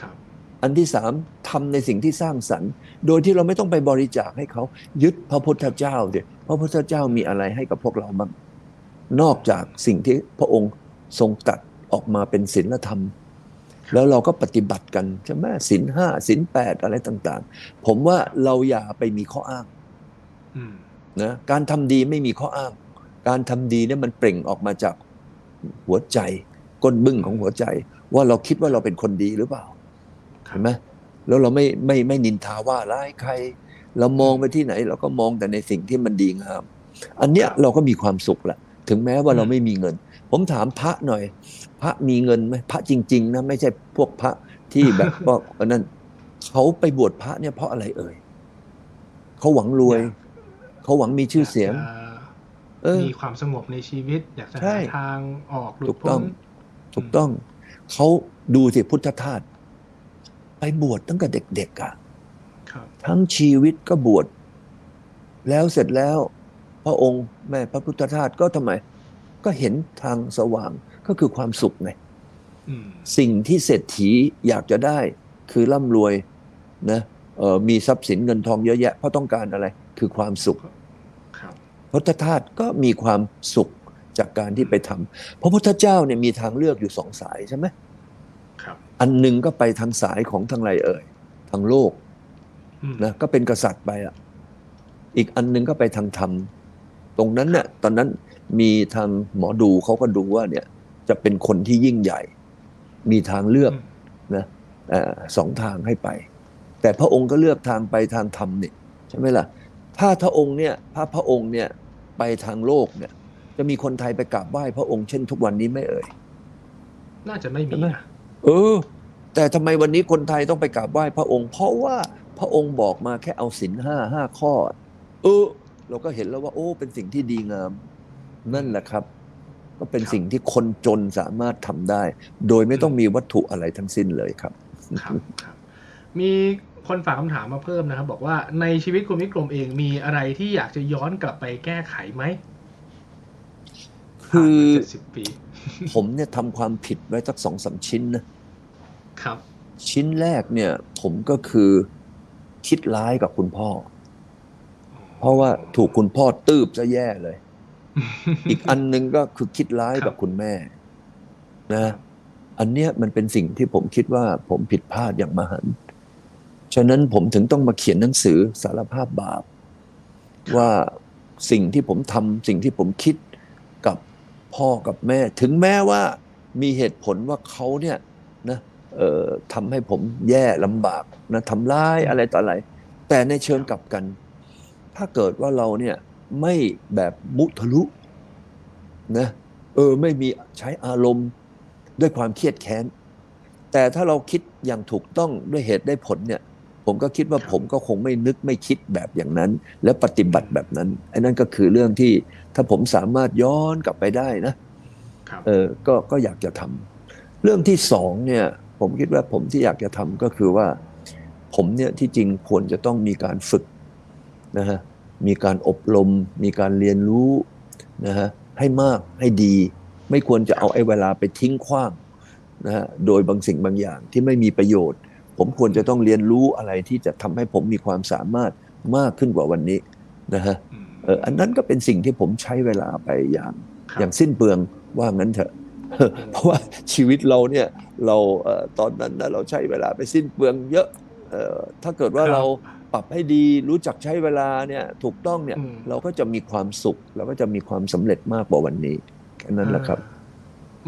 ครับ อันที่สามทำในสิ่งที่สร้างสรรค์ โดยที่เราไม่ต้องไปบริจาคให้เขายึดพระพุทธเจ้าเดียพระพุทธเจ้ามีอะไรให้กับพวกเราบ้างนอกจากสิ่งที่พระองค์ทรงตัดออกมาเป็นศีลธรรม แล้วเราก็ปฏิบัติกันใช่ไหมศีลห้าศีลแปดอะไรต่าง ๆ ผมว่าเราอย่าไปมีข้ออ้างอืมนะการทำดีไม่มีข้ออ้าง การทำดีเนี่ยมันเปล่งออกมาจากหัวใจก้นบึ้งของหัวใจ ว่าเราคิดว่าเราเป็นคนดีหรือเปล่าครั เห็บนไหมแล้วเราไม่ไม่ไม่นินทาว่าร้ายใคร เรามองไปที่ไหน เราก็มองแต่ในสิ่งที่มันดีงาม อันเนี้ยเราก็มีความสุขแหละถึงแม้ว่าเราไม่มีเงิน ผมถามพระหน่อย พระมีเงินไหมพระจริง ๆ นะ ไม่ใช่พวกพระที่แบบว่าอันนั้นเขาไปบวชพระเนี่ยเพราะอะไรเอ่ยเขาหวังรวย เขาหวังมีชื่อเสียงากจะเออมีความสงบในชีวิต อยากจะใช่หาทางออกหลุถูดกต้พ้องนถูกต้อง เขาดูสิพุทธทาส ไปบวชตั้งแต่เด็กๆอะครับทั้งชีวิตก็บวชแล้วเสร็จแล้ว พระองค์แม่พระพุทธทาสก็ทำไม ก็เห็นทางสว่างก็คือความสุขไงอืมสิ่งที่เศรษฐีอยากจะได้คือร่ำรวยนะเอ่อมีทรัพย์สินเงินทองเยอะแยะเพราะต้องการอะไร คือความสุขครับพุทธทาสก็มีความสุขจากการที่ไปทำพระพุทธเจ้าเนี่ยมีทางเลือกอยู่สองสายใช่ไหมครับ อันหนึ่งก็ไปทางสายของทางไรเอ่ยทางโลกอืมนะก็เป็นกษัตริย์ไปอะอีกอันหนึงก็ไปทางธรรม ตรงนั้นเนี่ยตอนนั้นมีทางหมอดูเขาก็ดูว่าเนี่ยจะเป็นคนที่ยิ่งใหญ่ มีทางเลือกอืมนะเอ่อสองทางให้ไป แต่พระองค์ก็เลือกทางไปทางธรรมเนี่ยใช่ไหมล่ะถ้าพระองค์เนี่ยพระพระองค์เนี่ยไปทางโลกเนี่ย จะมีคนไทยไปกราบไหว้พระองค์เช่นทุกวันนี้ไหม่เอ่ยน่าจะไม่มีใช่ไหมนะ เออ แต่ทำไมวันนี้คนไทยต้องไปกราบไหว้พระองค์ เพราะว่าพระองค์บอกมาแค่เอาศีลห้าห้าข้อ เออ เราก็เห็นแล้วว่า โอ้ เป็นสิ่งที่ดีงาม นั่นแหละครับ ก็เป็นสิ่งที่คนจนสามารถทำได้ โดยไม่ต้องมีวัตถุอะไรทั้งสิ้นเลยครับ ครับครับ มีคนฝากคำถามมาเพิ่มนะครับ บอกว่าในชีวิตคุณวิกรมเองมีอะไรที่อยากจะย้อนกลับไปแก้ไขไหมคือเจ็ดสิบปี ผมเนี่ยทำความผิดไว้สักสองสามชิ้นนะครับ ชิ้นแรกเนี่ย ผมก็คือคิดร้ายกับคุณพ่อ เพราะว่าถูกคุณพ่อตืบซะแย่เลย อีกอันหนึงก็คือคิดร้ายครับกับคุณแม่ นะ อันเนี้ยมันเป็นสิ่งที่ผมคิดว่าผมผิดพลาดอย่างมหันต์ฉะนั้นผมถึงต้องมาเขียนหนังสือสารภาพบาป ว่าสิ่งที่ผมทำสิ่งที่ผมคิดกับ พ่อกับแม่ ถึงแม้ว่ามีเหตุผลว่าเขาเนี่ยนะเอ่อทำให้ผมแย่ลำบากนะทำร้ายอะไรต่ออะไร แต่ในเชิงกลับกัน ถ้าเกิดว่าเราเนี่ยไม่แบบมุทะลุนะเออไม่มีใช้อารมณ์ด้วยความเครียดแค้น แต่ถ้าเราคิดอย่างถูกต้องด้วยเหตุได้ผลเนี่ย ผมก็คิดว่าผมก็คงไม่นึกไม่คิดแบบอย่างนั้น และปฏิบัติแบบนั้นไอ้นั่นก็คือเรื่องที่ ถ้าผมสามารถย้อนกลับไปได้นะครับเออก็ก็อยากจะทำเรื่องที่สองเนี่ยผมคิดว่าผมที่อยากจะทำก็คือว่า ผมเนี่ยที่จริงควรจะต้องมีการฝึกนะฮะมีการอบรม มีการเรียนรู้นะฮะให้มากให้ดี ไม่ควรจะเอาไอ้เวลาไปทิ้งขว้างนะฮะโดยบางสิ่งบางอย่างที่ไม่มีประโยชน์ ผมควรจะต้องเรียนรู้อะไรที่จะทำให้ผมมีความสามารถมากขึ้นกว่าวันนี้นะฮะ อืมเอออันนั้นก็เป็นสิ่งที่ผมใช้เวลาไปอย่างครับอย่างสิ้นเปลืองว่างั้นเถอะ เพราะว่าชีวิตเราเนี่ยเราเอ่อตอนนั้นนะเราใช้เวลาไปสิ้นเปลืองเยอะเอ่อถ้าเกิดว่าครับเราปรับให้ดีรู้จักใช้เวลาเนี่ยถูกต้องเนี่ยอืมเราก็จะมีความสุข เราก็จะมีความสำเร็จมากกว่าวันนี้แค่นั้นแหละครับอ่า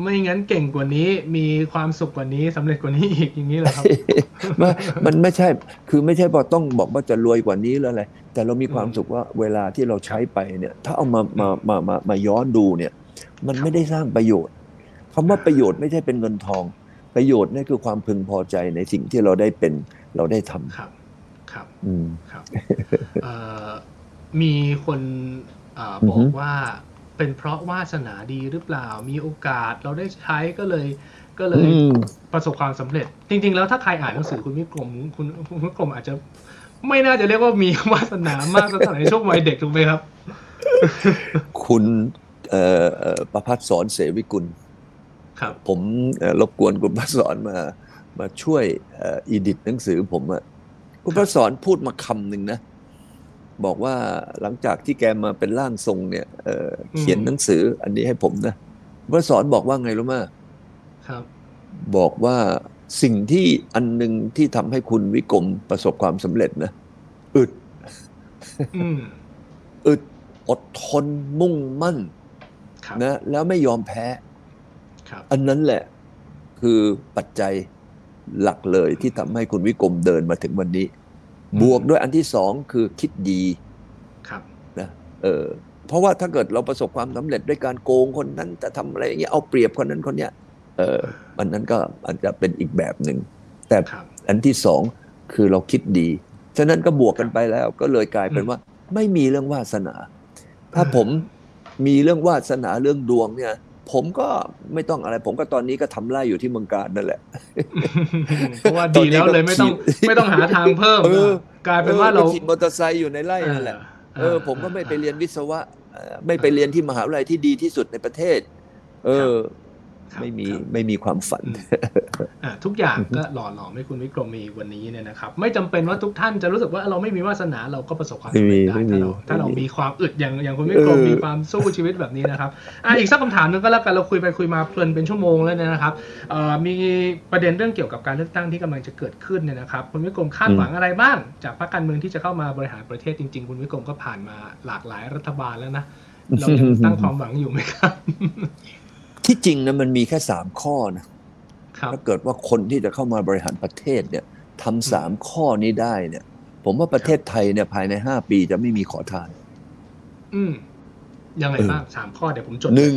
ไม่งั้นเก่งกว่านี้มีความสุขกว่านี้สำเร็จกว่านี้อีกอย่างนี้เหรอครับมันมันไม่ใช่คือไม่ใช่ว่าต้องบอกว่าจะรวยกว่านี้หรืออะไรแต่เรามีความอืมสุขว่าเวลาที่เราใช้ไปเนี่ย ถ้าเอามามามามามาย้อนดูเนี่ย มันไม่ได้สร้างประโยชน์คำว่าประโยชน์ไม่ใช่เป็นเงินทอง ประโยชน์นี่คือความพึงพอใจในสิ่งที่เราได้เป็นเราได้ทำครับ ครับ อืมครับเอ่อมีคนเอออืบออฮึกว่า เป็นเพราะวาสนาดีหรือเปล่ามีโอกาสเราได้ใช้ก็เลยก็เลยอืมประสบความสำเร็จ จริง ๆ แล้วถ้าใครอ่านหนังสือคุณวิกรมคุณคุณวิกรมอาจจะไม่น่าจะเรียกว่ามีวาสนามากตั้งแต่ในช่วงวัยเด็กถูกไหมครับ คุณเอ่อเอ่อประพัฒสอนเสวิกุลครับ ผมเอ่อรบกวนคุณประสอนมามาช่วยเอ่ออีดิทหนังสือผมอะคุณพระสอนพูดมาคำหนึ่งนะ บอกว่าหลังจากที่แกมาเป็นร่างทรงเนี่ยเอ่อเขียนหนังสืออันนี้ให้ผมนะคุณพระสอนบอกว่าไงรู้ไหมครับ บอกว่าสิ่งที่อันหนึ่งที่ทำให้คุณวิกรมประสบความสำเร็จนะอึดอืมอึดอดทนมุ่งมั่นครับนะแล้วไม่ยอมแพ้ครับอันนั้นแหละคือปัจจัยหลักเลยที่ทำให้คุณวิกรมเดินมาถึงวันนี้ บวกด้วยอันที่สองคือคิดดีครับนะเออเพราะว่าถ้าเกิดเราประสบความสำเร็จด้วยการโกงคนนั้นจะทำอะไรอย่างเงี้ยเอาเปรียบคนนั้นคนเนี้ยเอออันนั้นก็อาจจะเป็นอีกแบบหนึ่งแต่ครับอันที่สองคือเราคิดดีฉะนั้นก็บวกกันไปแล้วก็เลยกลายเป็นว่า ไม่มีเรื่องวาสนา ถ้าผมมีเรื่องวาสนาเรื่องดวงเนี่ย ผมก็ไม่ต้องอะไร ผมก็ตอนนี้ก็ทำไร่อยู่ที่เมืองการนั่นแหละเพราะว่าดีแล้วเลยไม่ต้องตอนนี้ก็ไม่ต้องหาทางเพิ่มเออกลายเป็นว่าเราออก็ขี่มอเตอร์ไซค์อยู่ในไร่นั่นแหละเออผมก็ไม่ไปเรียนวิศวะเอ่อไม่ไปเรียนที่มหาวิทยาลัยที่ดีที่สุดในประเทศ เออครับ ไม่มีครับไม่มีความฝันอะทุกอย่างก็หล่อหลอมให้คุณวิกรมมีวันนี้เนี่ยนะครับ ไม่จำเป็นว่าทุกท่านจะรู้สึกว่าเราไม่มีวาสนาเราก็ประสบความสำเร็จได้ไม่มีถ้าเราไม่มีถ้าเรามีความอึดอย่างอย่างคุณวิกรมเออมีความสู้ชีวิตแบบนี้นะครับอะอีกสักคำถามหนึงก็แล้วกันเราคุยไปคุยมาเพลินเป็นชั่วโมงแล้วเนี่ยนะครับเอ่อมีประเด็นเรื่องเกี่ยวกับการเลือกตั้งที่กำลังจะเกิดขึ้นเนี่ยนะครับคุณวิกรมคาดหวังอะไรบ้าง จากพรรคการเมืองที่จะเข้ามาบริหารประเทศจริง ๆ คุณวิกรมก็ผ่านมาหลากหลายรัฐบาลแล้วนะเรายังตั้งความหวังอยู่ไหมครับ ที่จริงนะมันมีแค่สามข้อนะครับถ้าเกิดว่าคนที่จะเข้ามาบริหารประเทศเนี่ยทำสามข้อนี้ได้เนี่ย ผมว่าประเทศไทยเนี่ยภายในห้าปีจะไม่มีขอทาน อืมยังไงเออบ้างสามข้อเดี๋ยวผมจดหนึ่ง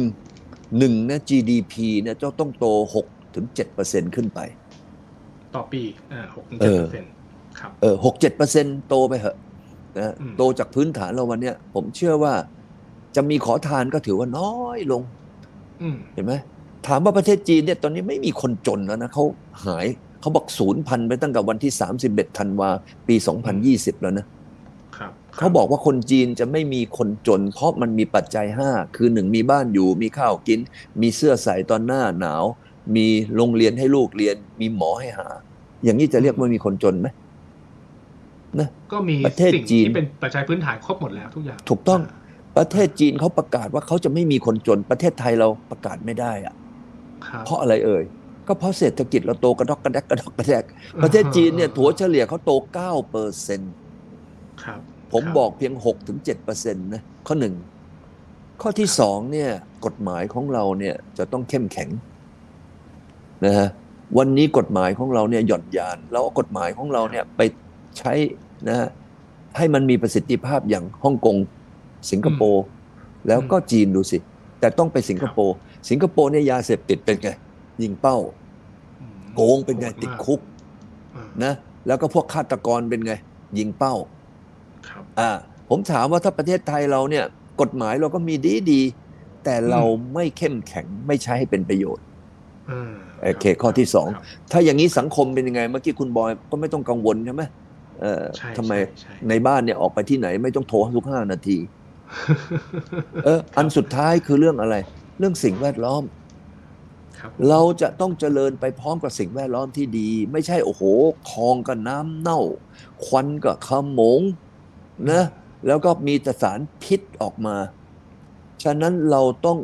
หนึ่งนะ GDP เนี่ยจะต้องโตหกถึงเจ็ดเปอร์เซ็นขึ้นไป ต่อปีอ่าหกถึงเอเจ็ดอเปอร์เซ็นต์ครับเออหกเจ็ดเปอร์เซ็นโตไปเหอะนะอืมโตจากพื้นฐานเราวันเนี้ยผมเชื่อว่าจะมีขอทานก็ถือว่าน้อยลงอืม เห็นไหมถามว่าประเทศจีนเนี่ยตอนนี้ไม่มีคนจนแล้วนะเขาหายเขาบอกศูนย์พันไปตั้งแต่วันที่ 31ธันวาปี 2020 แล้วนะครับเขาบอกว่าคนจีนจะไม่มีคนจน เพราะมันมีปัจจัย 5 คือหนึ่งมีบ้านอยู่ มีข้าวกิน มีเสื้อใส่ตอนหน้าหนาว มีโรงเรียนให้ลูกเรียน มีหมอให้หา อย่างนี้จะเรียกว่ามีคนจนไหมนะก็มีประเทศสิ่งจีนที่เป็นปัจจัยพื้นฐานครบหมดแล้วทุกอย่าง ถูกต้อง ประเทศจีนเขาประกาศว่าเขาจะไม่มีคนจน ประเทศไทยเราประกาศไม่ได้อะครับเพราะอะไรเอ่ย ก็เพราะเศรษฐกิจเราโตกระดอกกระแดกกระดอกกระแดก ประเทศจีนเนี่ยถัวเฉลี่ยเขาโต9เปอร์เซ็นครับผมครับบอกเพียง6ถึง7เปอร์เซ็นต์นะข้อหนึ่ง ข้อที่สองเนี่ยกฎหมายของเราเนี่ยจะต้องเข้มแข็งนะฮะวันนี้กฎหมายของเราเนี่ยหย่อนยานแล้วเอากฎหมายของเราเนี่ยไปใช้นะฮะให้มันมีประสิทธิภาพอย่างฮ่องกง สิงคโปร์แล้วก็จีนดูสิ แต่ต้องไปสิงคโปร์สิงคโปร์เนี่ยยาเสพติดเป็นไงยิงเป้าอืมโกงเป็นไงโหดมากติดคุกอ่านะแล้วก็พวกฆาตกรเป็นไง ยิงเป้าครับอ่าผมถามว่าถ้าประเทศไทยเราเนี่ยกฎหมายเราก็มีดีดีๆแต่เราไม่เข้มแข็งไม่ใช้ให้เป็นประโยชน์อืมโอเคข้อที่สองครับถ้าอย่างนี้สังคมเป็นยังไง เมื่อกี้คุณบอยก็ไม่ต้องกังวลใช่ไหมเออใช่ทำไมใช่ใช่ในบ้านเนี่ยออกไปที่ไหนไม่ต้องโทรทุกห้านาที เอออันสุดท้ายคือเรื่องอะไร เรื่องสิ่งแวดล้อมครับเราจะต้องเจริญไปพร้อมกับสิ่งแวดล้อมที่ดี ไม่ใช่โอ้โหคลองกับน้ำเน่า ควันกับขโมงนะแล้วก็มีแต่สารพิษออกมา ฉะนั้นเราต้อง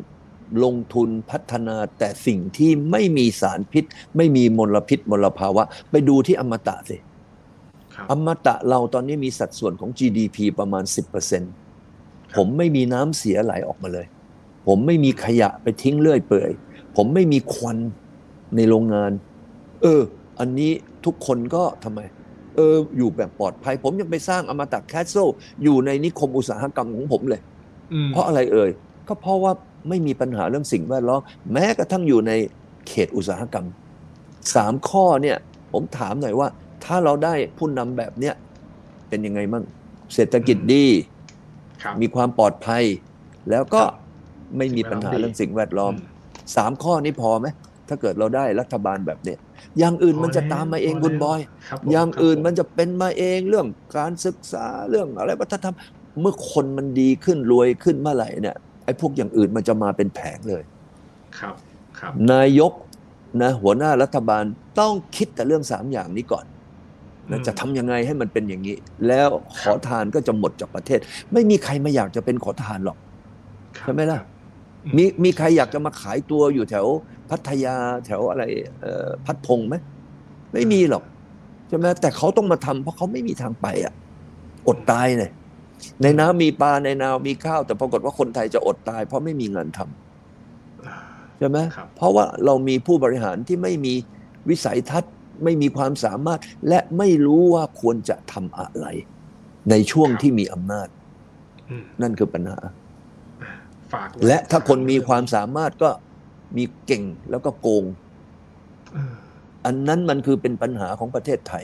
ลงทุนพัฒนาแต่สิ่งที่ไม่มีสารพิษ ไม่มีมลพิษมลภาวะ ไปดูที่อมตะสิครับอมตะเราตอนนี้มีสัดส่วนของ GDP ประมาณ 10% ผมไม่มีน้ำเสียไหลออกมาเลย ผมไม่มีขยะไปทิ้งเลื่อยเปื่อย ผมไม่มีควันในโรงงาน เออ อันนี้ทุกคนก็ทำไม เออ อยู่แบบปลอดภัย ผมยังไปสร้างอมตะแคสเซิลอยู่ในนิคมอุตสาหกรรมของผมเลยอืมเพราะอะไรเอ่ย ก็เพราะว่าไม่มีปัญหาเรื่องสิ่งแวดล้อมแม้กระทั่งอยู่ในเขตอุตสาหกรรมสามข้อเนี่ย ผมถามหน่อยว่า ถ้าเราได้ผู้นำแบบเนี้ยเป็นยังไงมั่งเศรษฐกิจดีครับ มีความปลอดภัย แล้วก็ครับไม่มีปัญหาสิ่งแวดล้อมดีเรื่องสิ่งแวดล้อมอืมสามข้อนี้พอไหมถ้าเกิดเราได้รัฐบาลแบบเนี้ยอย่างอื่นมันจะตามมาเองพอแล้วคุณบอยครับผมอย่างอื่นครับผมันจะเป็นมาเองเรื่องการศึกษาเรื่องอะไรวัฒนธรรมเมื่อคนมันดีขึ้นรวยขึ้นเมื่อไหร่เนี่ยไอ้พวกอย่างอื่นมันจะมาเป็นแผงเลย ครับ ครับ นายกนะหัวหน้ารัฐบาลต้องคิดแต่เรื่องสามอย่างนี้ก่อนอื นะมจะทำยังไงให้มันเป็นอย่างนี้ แล้วขอทานก็จะหมดจากประเทศ ไม่มีใครมาอยากจะเป็นขอทานหรอกครับใช่ไหมล่ะอืมีมีใครอยากจะมาขายตัวอยู่แถวพัทยาแถวอะไรเอ่อพัดพงไหมไม่มีหรอกใช่ไหมแต่เขาต้องมาทำเพราะเขาไม่มีทางไปอะ อดตายเลยในน้ำมีปลาในนามีข้าว แต่ปรากฏว่าคนไทยจะอดตาย เพราะไม่มีเงินทำใช่ไหมครับเพราะว่าเรามีผู้บริหารที่ไม่มีวิสัยทัศน์ ไม่มีความสามารถ และไม่รู้ว่าควรจะทำอะไร ในช่วงครับที่มีอำนาจอืมนั่นคือปัญหาฝากไว้และถ้าคนมีความสามารถก็มีเก่งแล้วก็โกงเอออันนั้นมันคือเป็นปัญหาของประเทศไทย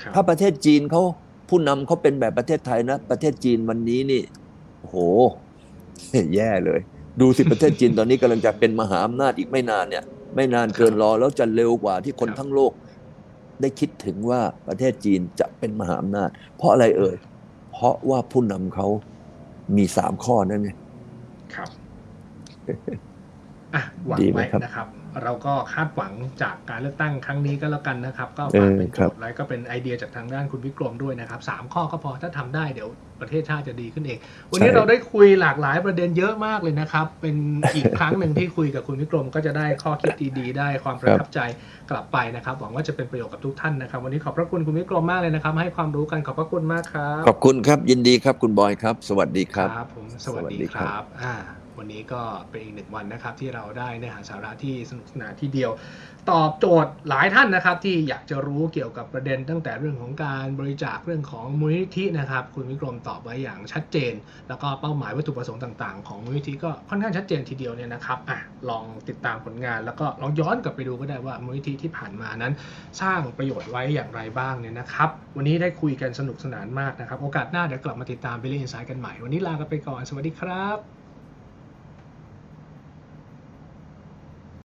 ครับถ้าประเทศจีนเขาผู้นำเขาเป็นแบบประเทศไทยนะ ประเทศจีนวันนี้นี่โอ้โหแย่เลย ดูสิประเทศจีนตอนนี้กำลังจะเป็นมหาอำนาจอีกไม่นานเนี่ย ไม่นานเกินรอแล้วจะเร็วกว่าที่คนทั้งโลก ได้คิดถึงว่าประเทศจีนจะเป็นมหาอำนาจ เพราะอะไรเอ่ย เพราะว่าผู้นำเขามีสามข้อนั่นไงครับอะหวังดีไหมไว้ครับนะครับ เราก็คาดหวังจากการเลือกตั้งครั้งนี้ก็แล้วกันนะครับ ก็เอฝากอเป็นโจครับทย์แล้วก็เป็นไอเดียจากทางด้านคุณวิกรมด้วยนะครับสามข้อก็พอถ้าทำได้เดี๋ยวประเทศชาติจะดีขึ้นเอง วันนี้เราได้คุยหลากหลายประเด็นเยอะมากเลยนะครับ เป็นอีกครั้งหนึ่งที่คุยกับคุณวิกรมก็จะได้ข้อคิดดีๆได้ความประทับใจกลับไปนะครับ หวังว่าจะเป็นประโยชน์กับทุกท่านนะครับ วันนี้ขอบพระคุณคุณวิกรมมากเลยนะครับให้ความรู้กันขอบพระคุณมากครับ ขอบคุณครับยินดีครับคุณบอยครับ สวัสดีครับครับผมสวัสสวัสดีดีคครัรับบอ่า วันนี้ก็เป็นอีกหนึ่งวันนะครับที่เราได้เนื้อหาสาระที่สนุกสนานที่เดียว ตอบโจทย์หลายท่านนะครับที่อยากจะรู้เกี่ยวกับประเด็นตั้งแต่เรื่องของการบริจาคเรื่องของมูลนิธินะครับ คุณวิกรมตอบไว้อย่างชัดเจน แล้วก็เป้าหมายวัตถุประสงค์ต่างๆ ของมูลนิธิก็ค่อนข้างชัดเจนทีเดียวเนี่ยนะครับอะลองติดตามผลงาน แล้วก็ลองย้อนกลับไปดูก็ได้ว่ามูลนิธิที่ผ่านมานั้น สร้างประโยชน์ไว้อย่างไรบ้างเนี่ยนะครับ วันนี้ได้คุยกันสนุกสนานมากนะครับ โอกาสหน้าเดี๋ยวกลับมาติดตามไปเล่นอินไซด์กันใหม่ วันนี้ลากันไปก่อน สวัสดีครับ